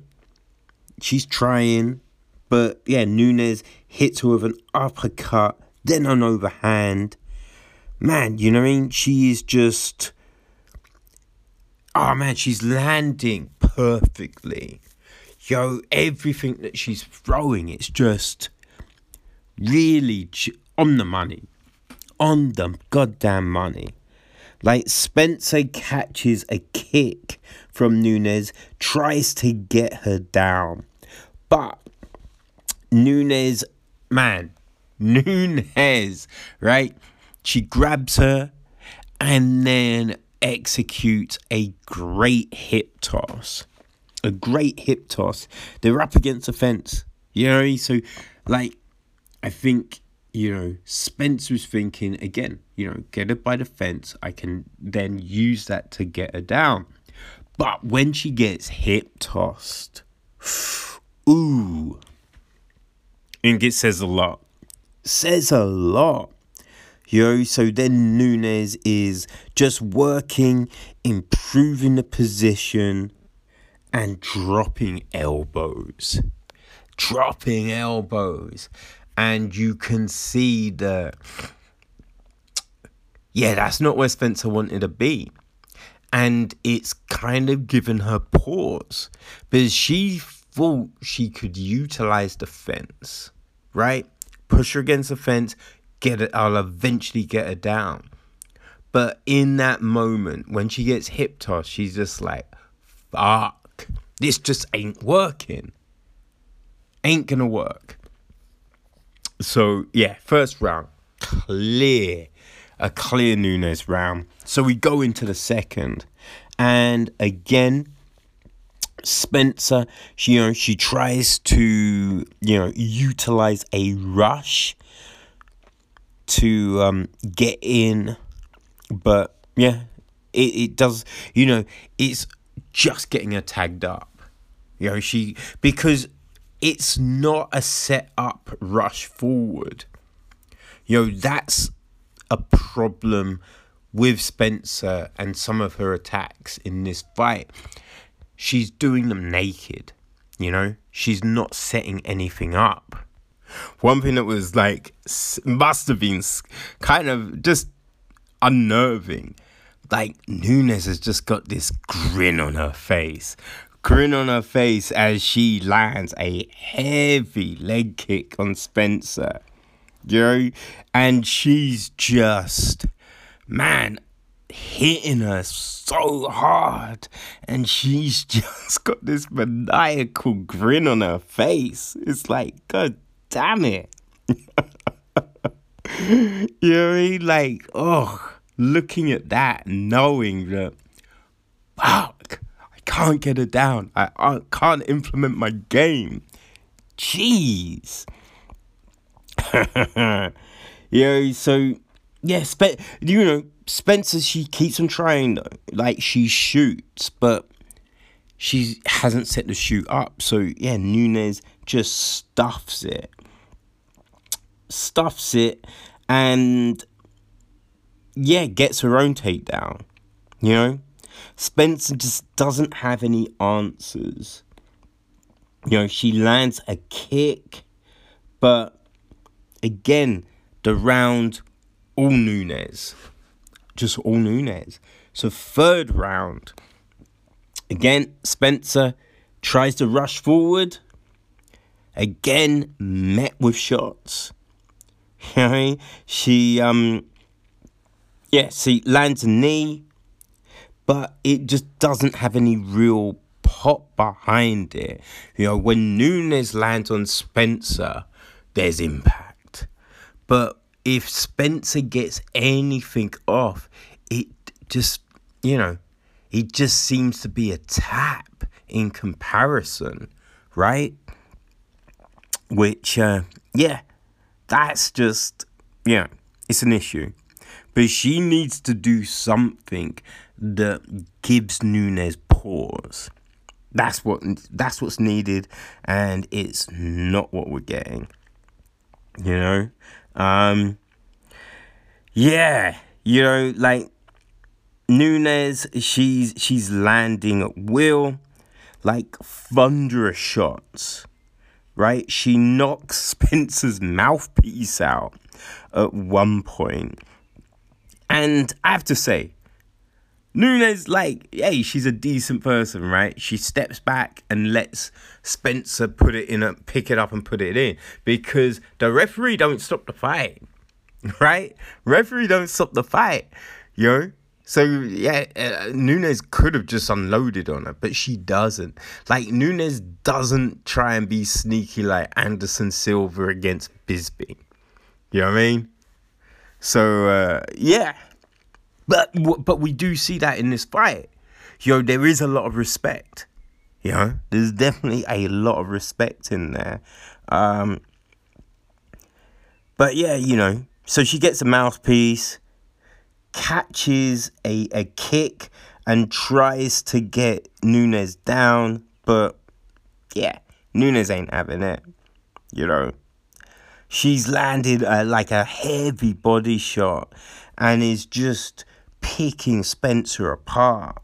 She's trying. But yeah, Nunes hits her with an uppercut, then an overhand. Man, you know what I mean? She is just. Oh man, she's landing perfectly yo, everything that she's throwing, it's just really on the money. On the goddamn money. Like Spencer catches a kick from Nunes, tries to get her down. But Nunes, man, Nunes, right? She grabs her and then executes a great hip toss a great hip toss. They're up against the fence. You know, so like I think, you know, Spence was thinking again, you know, get her by the fence. I can then use that to get her down. But when she gets hip tossed, ooh. and it says a lot. Says a lot. Yo, so then Nunes is just working, improving the position, and dropping elbows. Dropping elbows. And you can see that, yeah, that's not where Spencer wanted to be. And it's kind of given her pause because she thought she could utilize the fence, right? Push her against the fence, get it, I'll eventually get her down. But in that moment, when she gets hip tossed, she's just like, fuck this just ain't working. Ain't gonna work. So, yeah, first round, clear. A clear Nunes round. So we go into the second. And again, Spencer, she, you know, she tries to, you know, utilize a rush to um, get in. But yeah, It it does. You know, it's just getting her tagged up. You know, she because it's not a set up rush forward. You know, that's a problem with Spencer and some of her attacks in this fight. She's doing them naked, you know? She's not setting anything up. One thing that was like, must have been kind of just unnerving. Like, Nunes has just got this grin on her face. Grin on her face as she lands a heavy leg kick on Spencer. You know? And she's just man, hitting her so hard. And she's just got this maniacal grin on her face. It's like, God damn it. you know what I mean? Like, oh, looking at that, knowing that, fuck, I can't get it down. I, I can't implement my game. Jeez. know, so yeah, Spe- you know, Spencer, she keeps on trying though. Like she shoots, but she hasn't set the shoot up. So yeah, Nunes just stuffs it. Stuffs it and yeah, gets her own takedown. You know? Spencer just doesn't have any answers. You know, she lands a kick, but again, the round all Nunes. Just all Nunes. So, third round. Again, Spencer tries to rush forward. Again, met with shots. You know, she, um, yeah, see, lands a knee, but it just doesn't have any real pop behind it. You know, when Nunes lands on Spencer, there's impact. But if Spencer gets anything off, it just, you know, it just seems to be a tap in comparison, right? Which, uh, yeah, that's just, yeah, it's an issue. But she needs to do something that gives Nunes pause. That's what that's what's needed, and it's not what we're getting. You know, um, yeah, you know, like Nunes, she's she's landing at will, like thunderous shots. Right? She knocks Spencer's mouthpiece out at one point. And I have to say, Nunes, like, hey, she's a decent person, right? She steps back and lets Spencer put it in, a, pick it up and put it in because the referee don't stop the fight, right? Referee don't stop the fight, yo. So yeah, uh, Nunes could have just unloaded on her, but she doesn't. Like Nunes doesn't try and be sneaky like Anderson Silva against Bisping. You know what I mean? So uh, yeah, but but we do see that in this fight. Yo, there is a lot of respect. You know, there's definitely a lot of respect in there. Um, but yeah, you know, so she gets a mouthpiece, catches a, a kick, and tries to get Nunes down. But yeah, Nunes ain't having it. You know, she's landed a, like a heavy body shot and is just picking Spencer apart.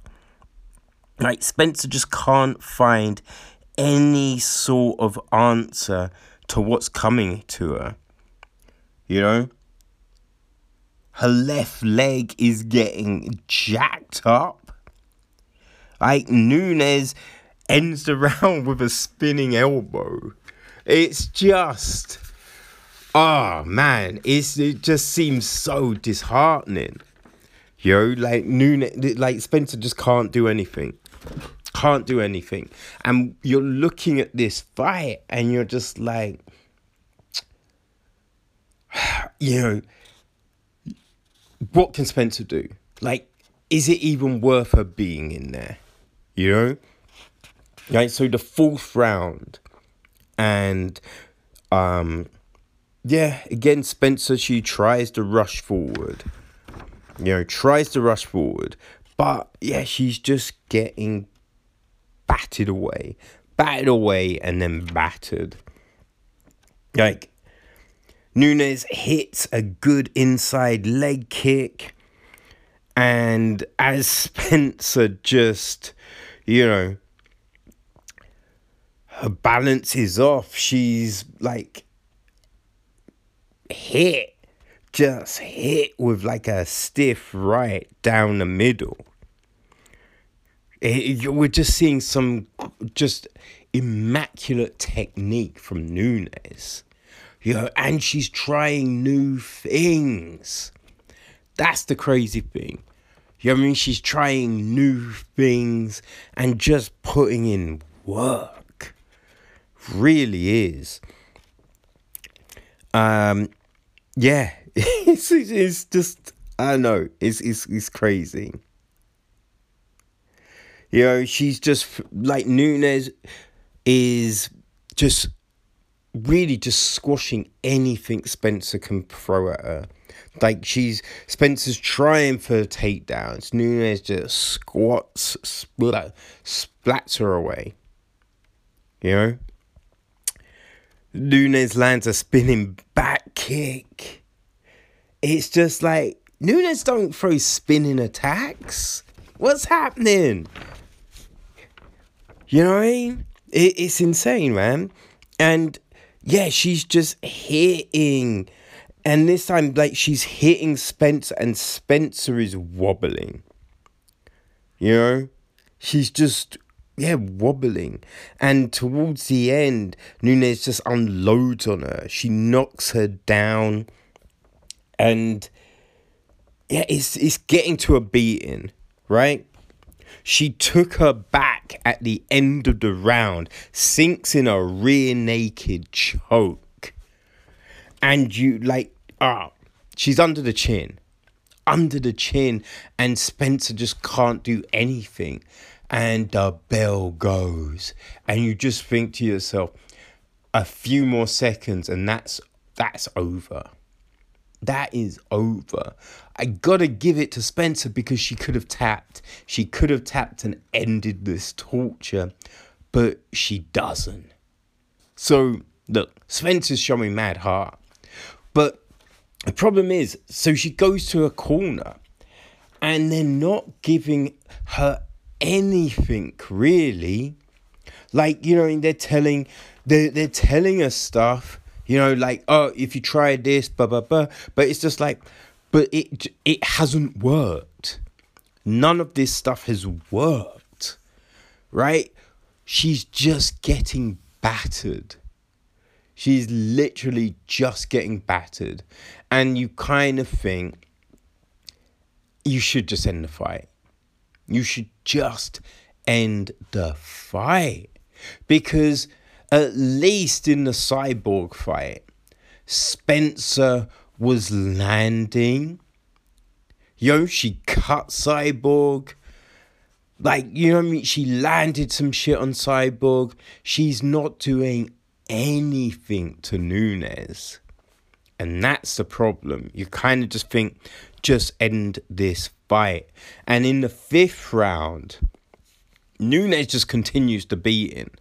Like, Spencer just can't find any sort of answer to what's coming to her. You know? Her left leg is getting jacked up. Like, Nunes ends the round with a spinning elbow. It's just. Oh man, it's, it just seems so disheartening. Yo, like Nunes, like Spencer just can't do anything. Can't do anything. And you're looking at this fight and you're just like, you know, what can Spencer do? Like, is it even worth her being in there? You know? Right, so the fourth round, and um, yeah, again, Spencer, she tries to rush forward you know, tries to rush forward, But yeah, she's just getting battered away, battered away, and then battered. Like, Nunes hits a good inside leg kick. And as Spencer just, you know, her balance is off, she's like hit, just hit with like a stiff right down the middle. It, we're just seeing some just immaculate technique from Nunes. You know, and she's trying new things. That's the crazy thing. You know I mean? She's trying new things and just putting in work. Really is. Um, yeah, it's, it's just I don't know. It's it's it's crazy. You know, she's just like Nunes is just really just squashing anything Spencer can throw at her. Like she's Spencer's trying for takedowns. Nunes just squats, splat, splats her away. You know? Nunes lands a spinning back kick. It's just like Nunes don't throw spinning attacks. What's happening? You know what I mean? It, it's insane, man. And yeah, she's just hitting. And this time, like, she's hitting Spencer, and Spencer is wobbling. You know? She's just, yeah, wobbling. And towards the end, Nunes just unloads on her. She knocks her down. And, yeah, it's, it's getting to a beating, right? She took her back at the end of the round, sinks in a rear naked choke. And you like, ah, oh, she's under the chin. Under the chin, and Spencer just can't do anything. And the bell goes. And you just think to yourself, a few more seconds, and that's that's over that is over. I gotta give it to Spencer because she could have tapped. She could have tapped and ended this torture, but she doesn't. So, look, Spencer's showing mad heart. But the problem is, so she goes to a corner and they're not giving her anything really. Like, you know, they're telling they're, they're telling us stuff you know, like, oh, if you try this, blah, blah, blah. But it's just like, but it it hasn't worked. None of this stuff has worked. Right? She's just getting battered. She's literally just getting battered. And you kind of think you should just end the fight. You should just end the fight. Because at least in the cyborg fight, Spencer was landing. Yo, she cut Cyborg. Like, you know I mean? She landed some shit on Cyborg. She's not doing anything to Nunes. And that's the problem. You kind of just think, just end this fight. And in the fifth round, Nunes just continues to beat him.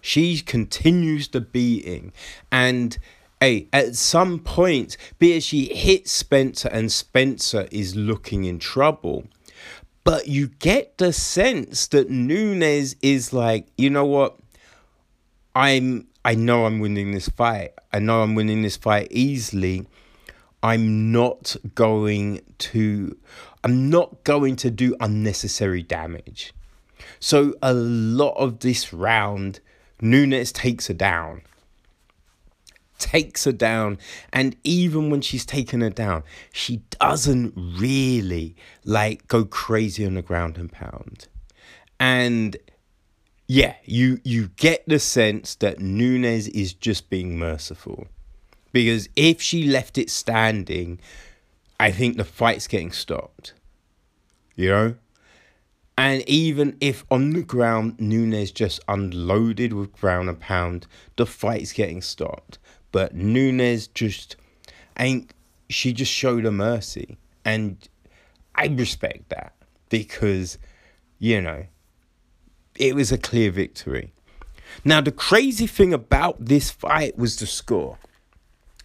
She continues the beating. And hey, at some point, be it she hits Spencer and Spencer is looking in trouble. But you get the sense that Nunes is like, you know what? I'm I know I'm winning this fight. I know I'm winning this fight easily. I'm not going to I'm not going to do unnecessary damage. So a lot of this round Nunes takes her down. Takes her down. And even when she's taken her down, she doesn't really like go crazy on the ground and pound. And yeah, you you get the sense that Nunes is just being merciful. Because if she left it standing, I think the fight's getting stopped. You know? And even if on the ground Nunes just unloaded with ground and pound, the fight's getting stopped. But Nunes just ain't she just showed a mercy. And I respect that. because, you know, it was a clear victory. Now, the crazy thing about this fight was the score.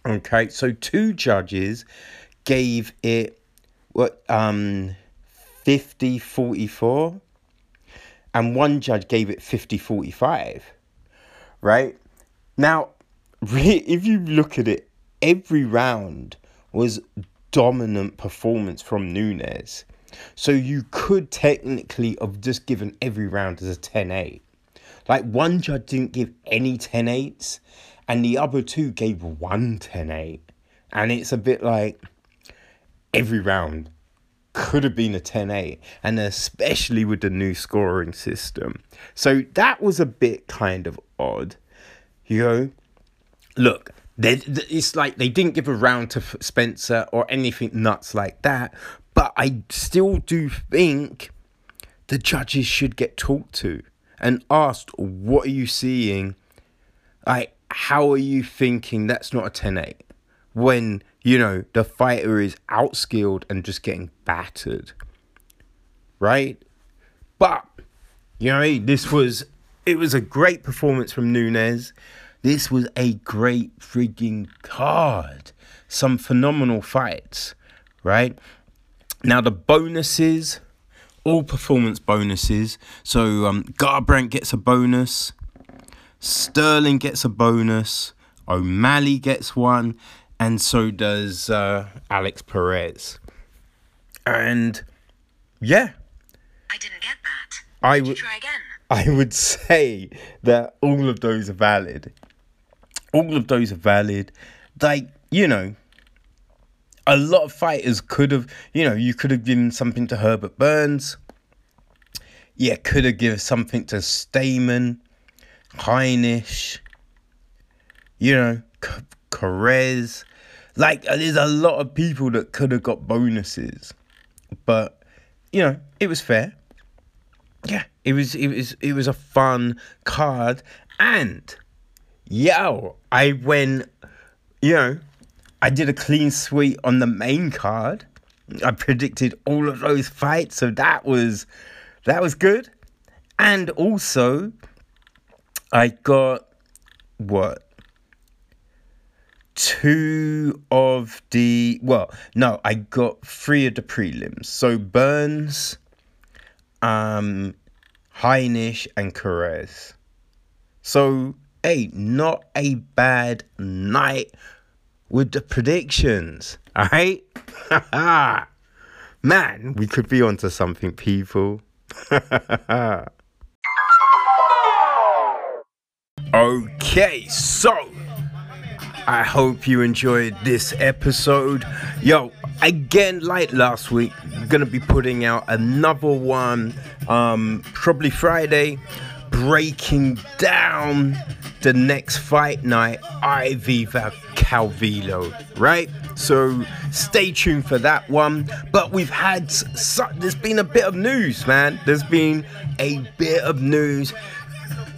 Okay, so two judges gave it what um 50 44 and one judge gave it 50 45 right now if you look at it every round was dominant performance from Nunes so you could technically have just given every round as a 10-8 like one judge didn't give any 10-8s and the other two gave one 10-8 and it's a bit like every round could have been a 10-8 and especially with the new scoring system. So that was a bit kind of odd you know? Look it's like they didn't give a round to spencer or anything nuts like that but i still do think the judges should get talked to and asked what are you seeing like how are you thinking that's not a 10-8 when you know, the fighter is outskilled and just getting battered. Right? But, you know, this was it was a great performance from Nunes. This was a great frigging card. Some phenomenal fights, right? Now the bonuses, all performance bonuses. So um Garbrandt gets a bonus, Sterling gets a bonus, O'Malley gets one, and so does uh, Alex Perez. And yeah, I didn't get that. I would try again. I would say that all of those are valid. All of those are valid. Like you know, a lot of fighters could have, you know, you could have given something to Herbert Burns. Yeah, could have given something to Stamann, Heinisch. You know, Perez. Like, uh, there's a lot of people that could have got bonuses, but you know, it was fair. Yeah, it was it was it was a fun card, and yo, I went, you know, I did a clean sweep on the main card. I predicted all of those fights, so that was that was good. And also, I got what two of the well, no, I got three of the prelims. So Burns, um, Heinisch, and Perez. So hey, not a bad night with the predictions. Alright? Man, we could be onto something, people. okay, so I hope you enjoyed this episode. Yo, again, like last week, gonna be putting out another one, um, probably Friday, breaking down the next fight night, Calvillo, right? So stay tuned for that one. But we've had, there's been a bit of news, man. There's been a bit of news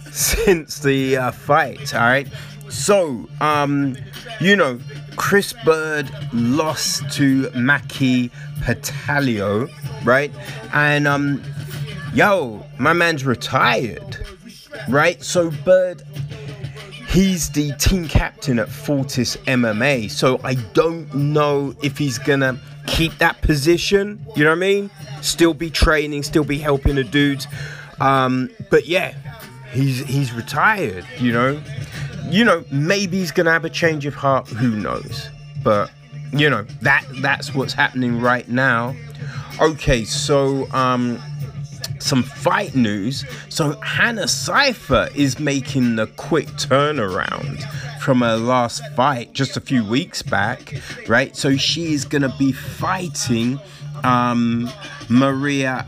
since the uh, fight, all right? So, um, you know, Chris Byrd lost to Maki Pitolo, right? And um, yo, my man's retired, right? So Byrd, he's the team captain at Fortis MMA. So I don't know if he's gonna keep that position. You know what I mean? Still be training, still be helping the dudes. Um, but yeah, he's he's retired. You know you know, maybe he's gonna have a change of heart. Who knows? But you know that that's what's happening right now. Okay, so um, some fight news. So Hannah Cifers is making the quick turnaround from her last fight just a few weeks back, right? So she is gonna be fighting um, Maria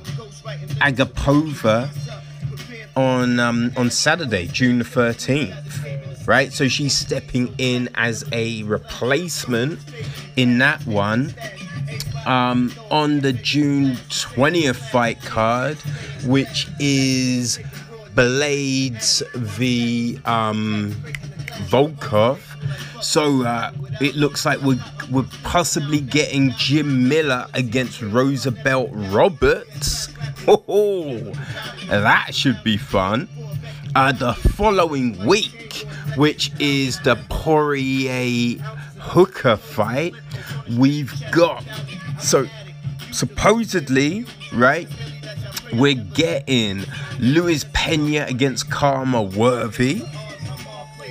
Agapova on um, on Saturday, June the thirteenth right? So she's stepping in as a replacement in that one. Um, on the June 20th fight card, which is Blades v. Um, Volkov. So uh, it looks like we're, we're possibly getting Jim Miller against Roosevelt Roberts. Oh, that should be fun. Uh, the following week, which is the Poirier Hooker fight, we've got so supposedly, right? We're getting Luis Pena against Khama Worthy.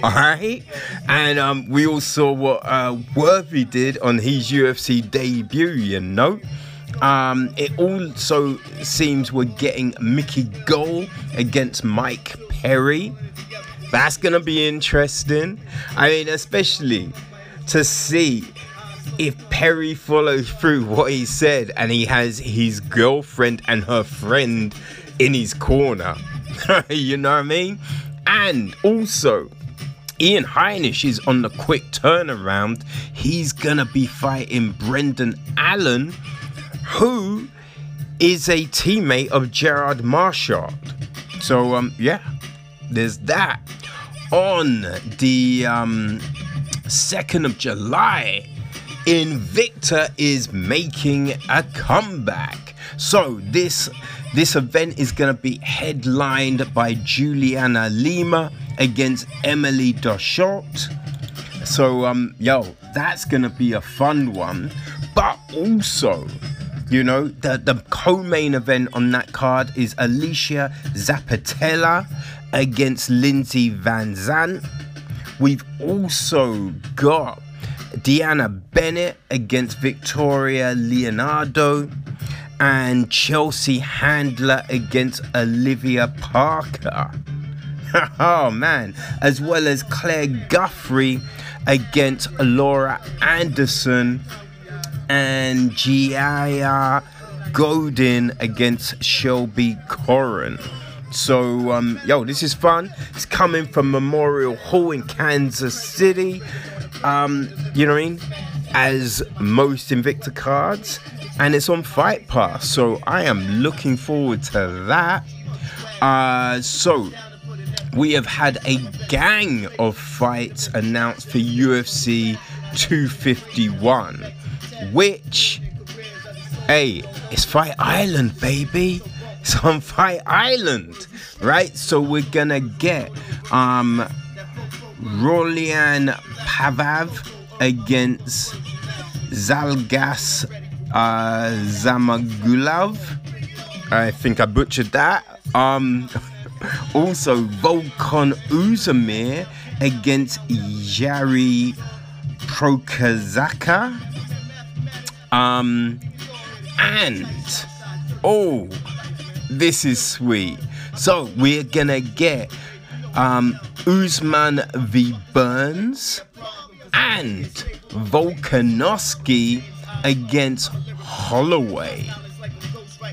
Alright? And um, we all saw what uh, Worthy did on his UFC debut, you know? Um, it also seems we're getting Mickey Gall against Mike Perry. That's gonna be interesting. I mean, especially to see if Perry follows through what he said and he has his girlfriend and her friend in his corner. you know what I mean? And also, Ian Heinisch is on the quick turnaround. He's gonna be fighting Brendan Allen, who is a teammate of Gerald Meerschaert. So um yeah, there's that. On the um 2nd of July, Invicta is making a comeback. So this this event is going to be headlined by Juliana Lima against Emily Ducote. So um yo, that's going to be a fun one. But also, you know, the the co-main event on that card is Alesha Zappitella against Lindsey VanZandt. We've also got Deanna Bennett against Victoria Leonardo and Chelsea Handler against Olivia Parker. oh man, as well as Claire Guthrie against Laura Anderson and Gia Godin against Shelby Corrin. So, um, yo, this is fun. It's coming from Memorial Hall in Kansas City. Um, you know what I mean? As most Invicta cards, and it's on Fight Pass. So I am looking forward to that. Uh, so we have had a gang of fights announced for UFC 251, which, hey, it's Fight Island, baby. It's on Fight Island, right? So we're gonna get um Rolian Pavav against Zhalgas uh, Zhumagulov. I think I butchered that. Um, also, Volkan Oezdemir against Jiri Prokazaka. Um, and, oh, this is sweet. So, we're gonna get um, Usman v Burns and Volkanovski against Holloway.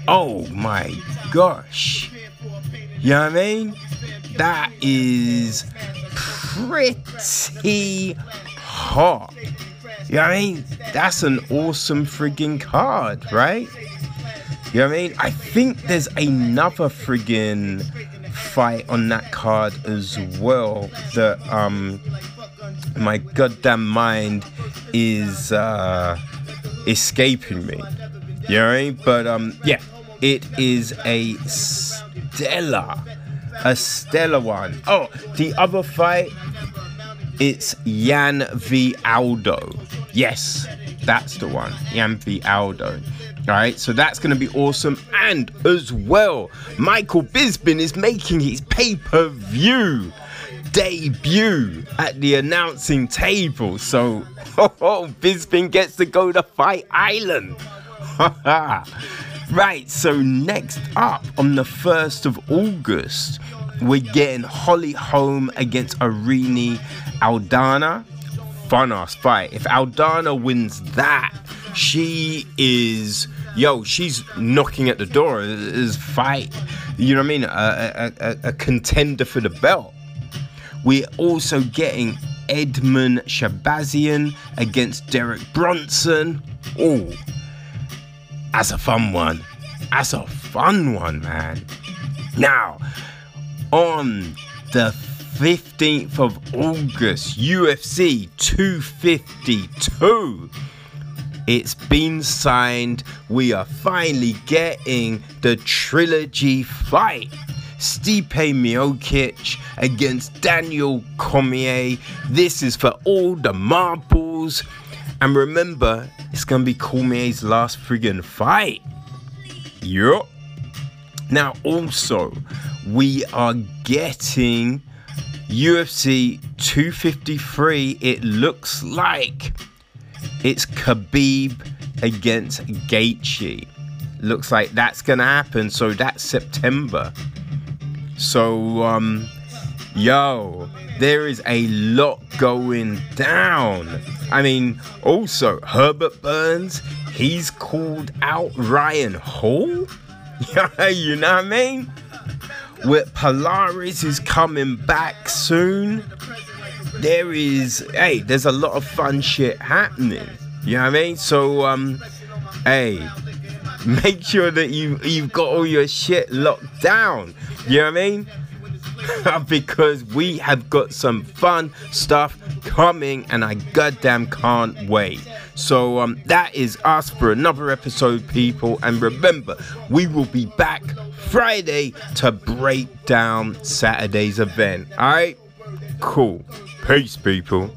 Oh my gosh. You know what I mean? That is pretty hot. You know what I mean? That's an awesome friggin' card, right? You know what I mean? I think there's another friggin' fight on that card as well that um my goddamn mind is uh escaping me. You know what I mean? But um yeah, it is a stellar a stellar one. Oh, the other fight it's Yan v Aldo. Yes, that's the one. Yan v Aldo. All right, so that's going to be awesome. And as well, Michael Bisping is making his pay per view debut at the announcing table. So, oh, oh, Bisping gets to go to Fight Island. right, so next up on the 1st of August, we're getting Holly Holm against Irene Aldana. Fun ass fight. If Aldana wins that, she is yo, she's knocking at the door Is fight. You know what I mean? A, a, a, contender for the belt. We're also getting Edmen Shahbazyan against Derek Brunson. Oh, that's a fun one. That's a fun one, man. Now, on the 15th of August, UFC 252. It's been signed. We are finally getting the trilogy fight. Stipe Miocic against Daniel Cormier. This is for all the marbles. And remember, it's gonna be Cormier's last friggin' fight. Yup. Now, also, we are getting UFC 253. It looks like it's Khabib against Gaethje. Looks like that's gonna happen. So that's September. So um, yo, there is a lot going down. I mean, also Herbert Burns. He's called out Ryan Hall. you know what I mean? With Polaris is coming back soon there is hey, there's a lot of fun shit happening. You know what I mean? So um hey, make sure that you you've got all your shit locked down. You know what I mean? because we have got some fun stuff coming and I goddamn can't wait. So um that is us for another episode people and remember we will be back Friday to break down Saturday's event. Alright? Cool. Peace, people.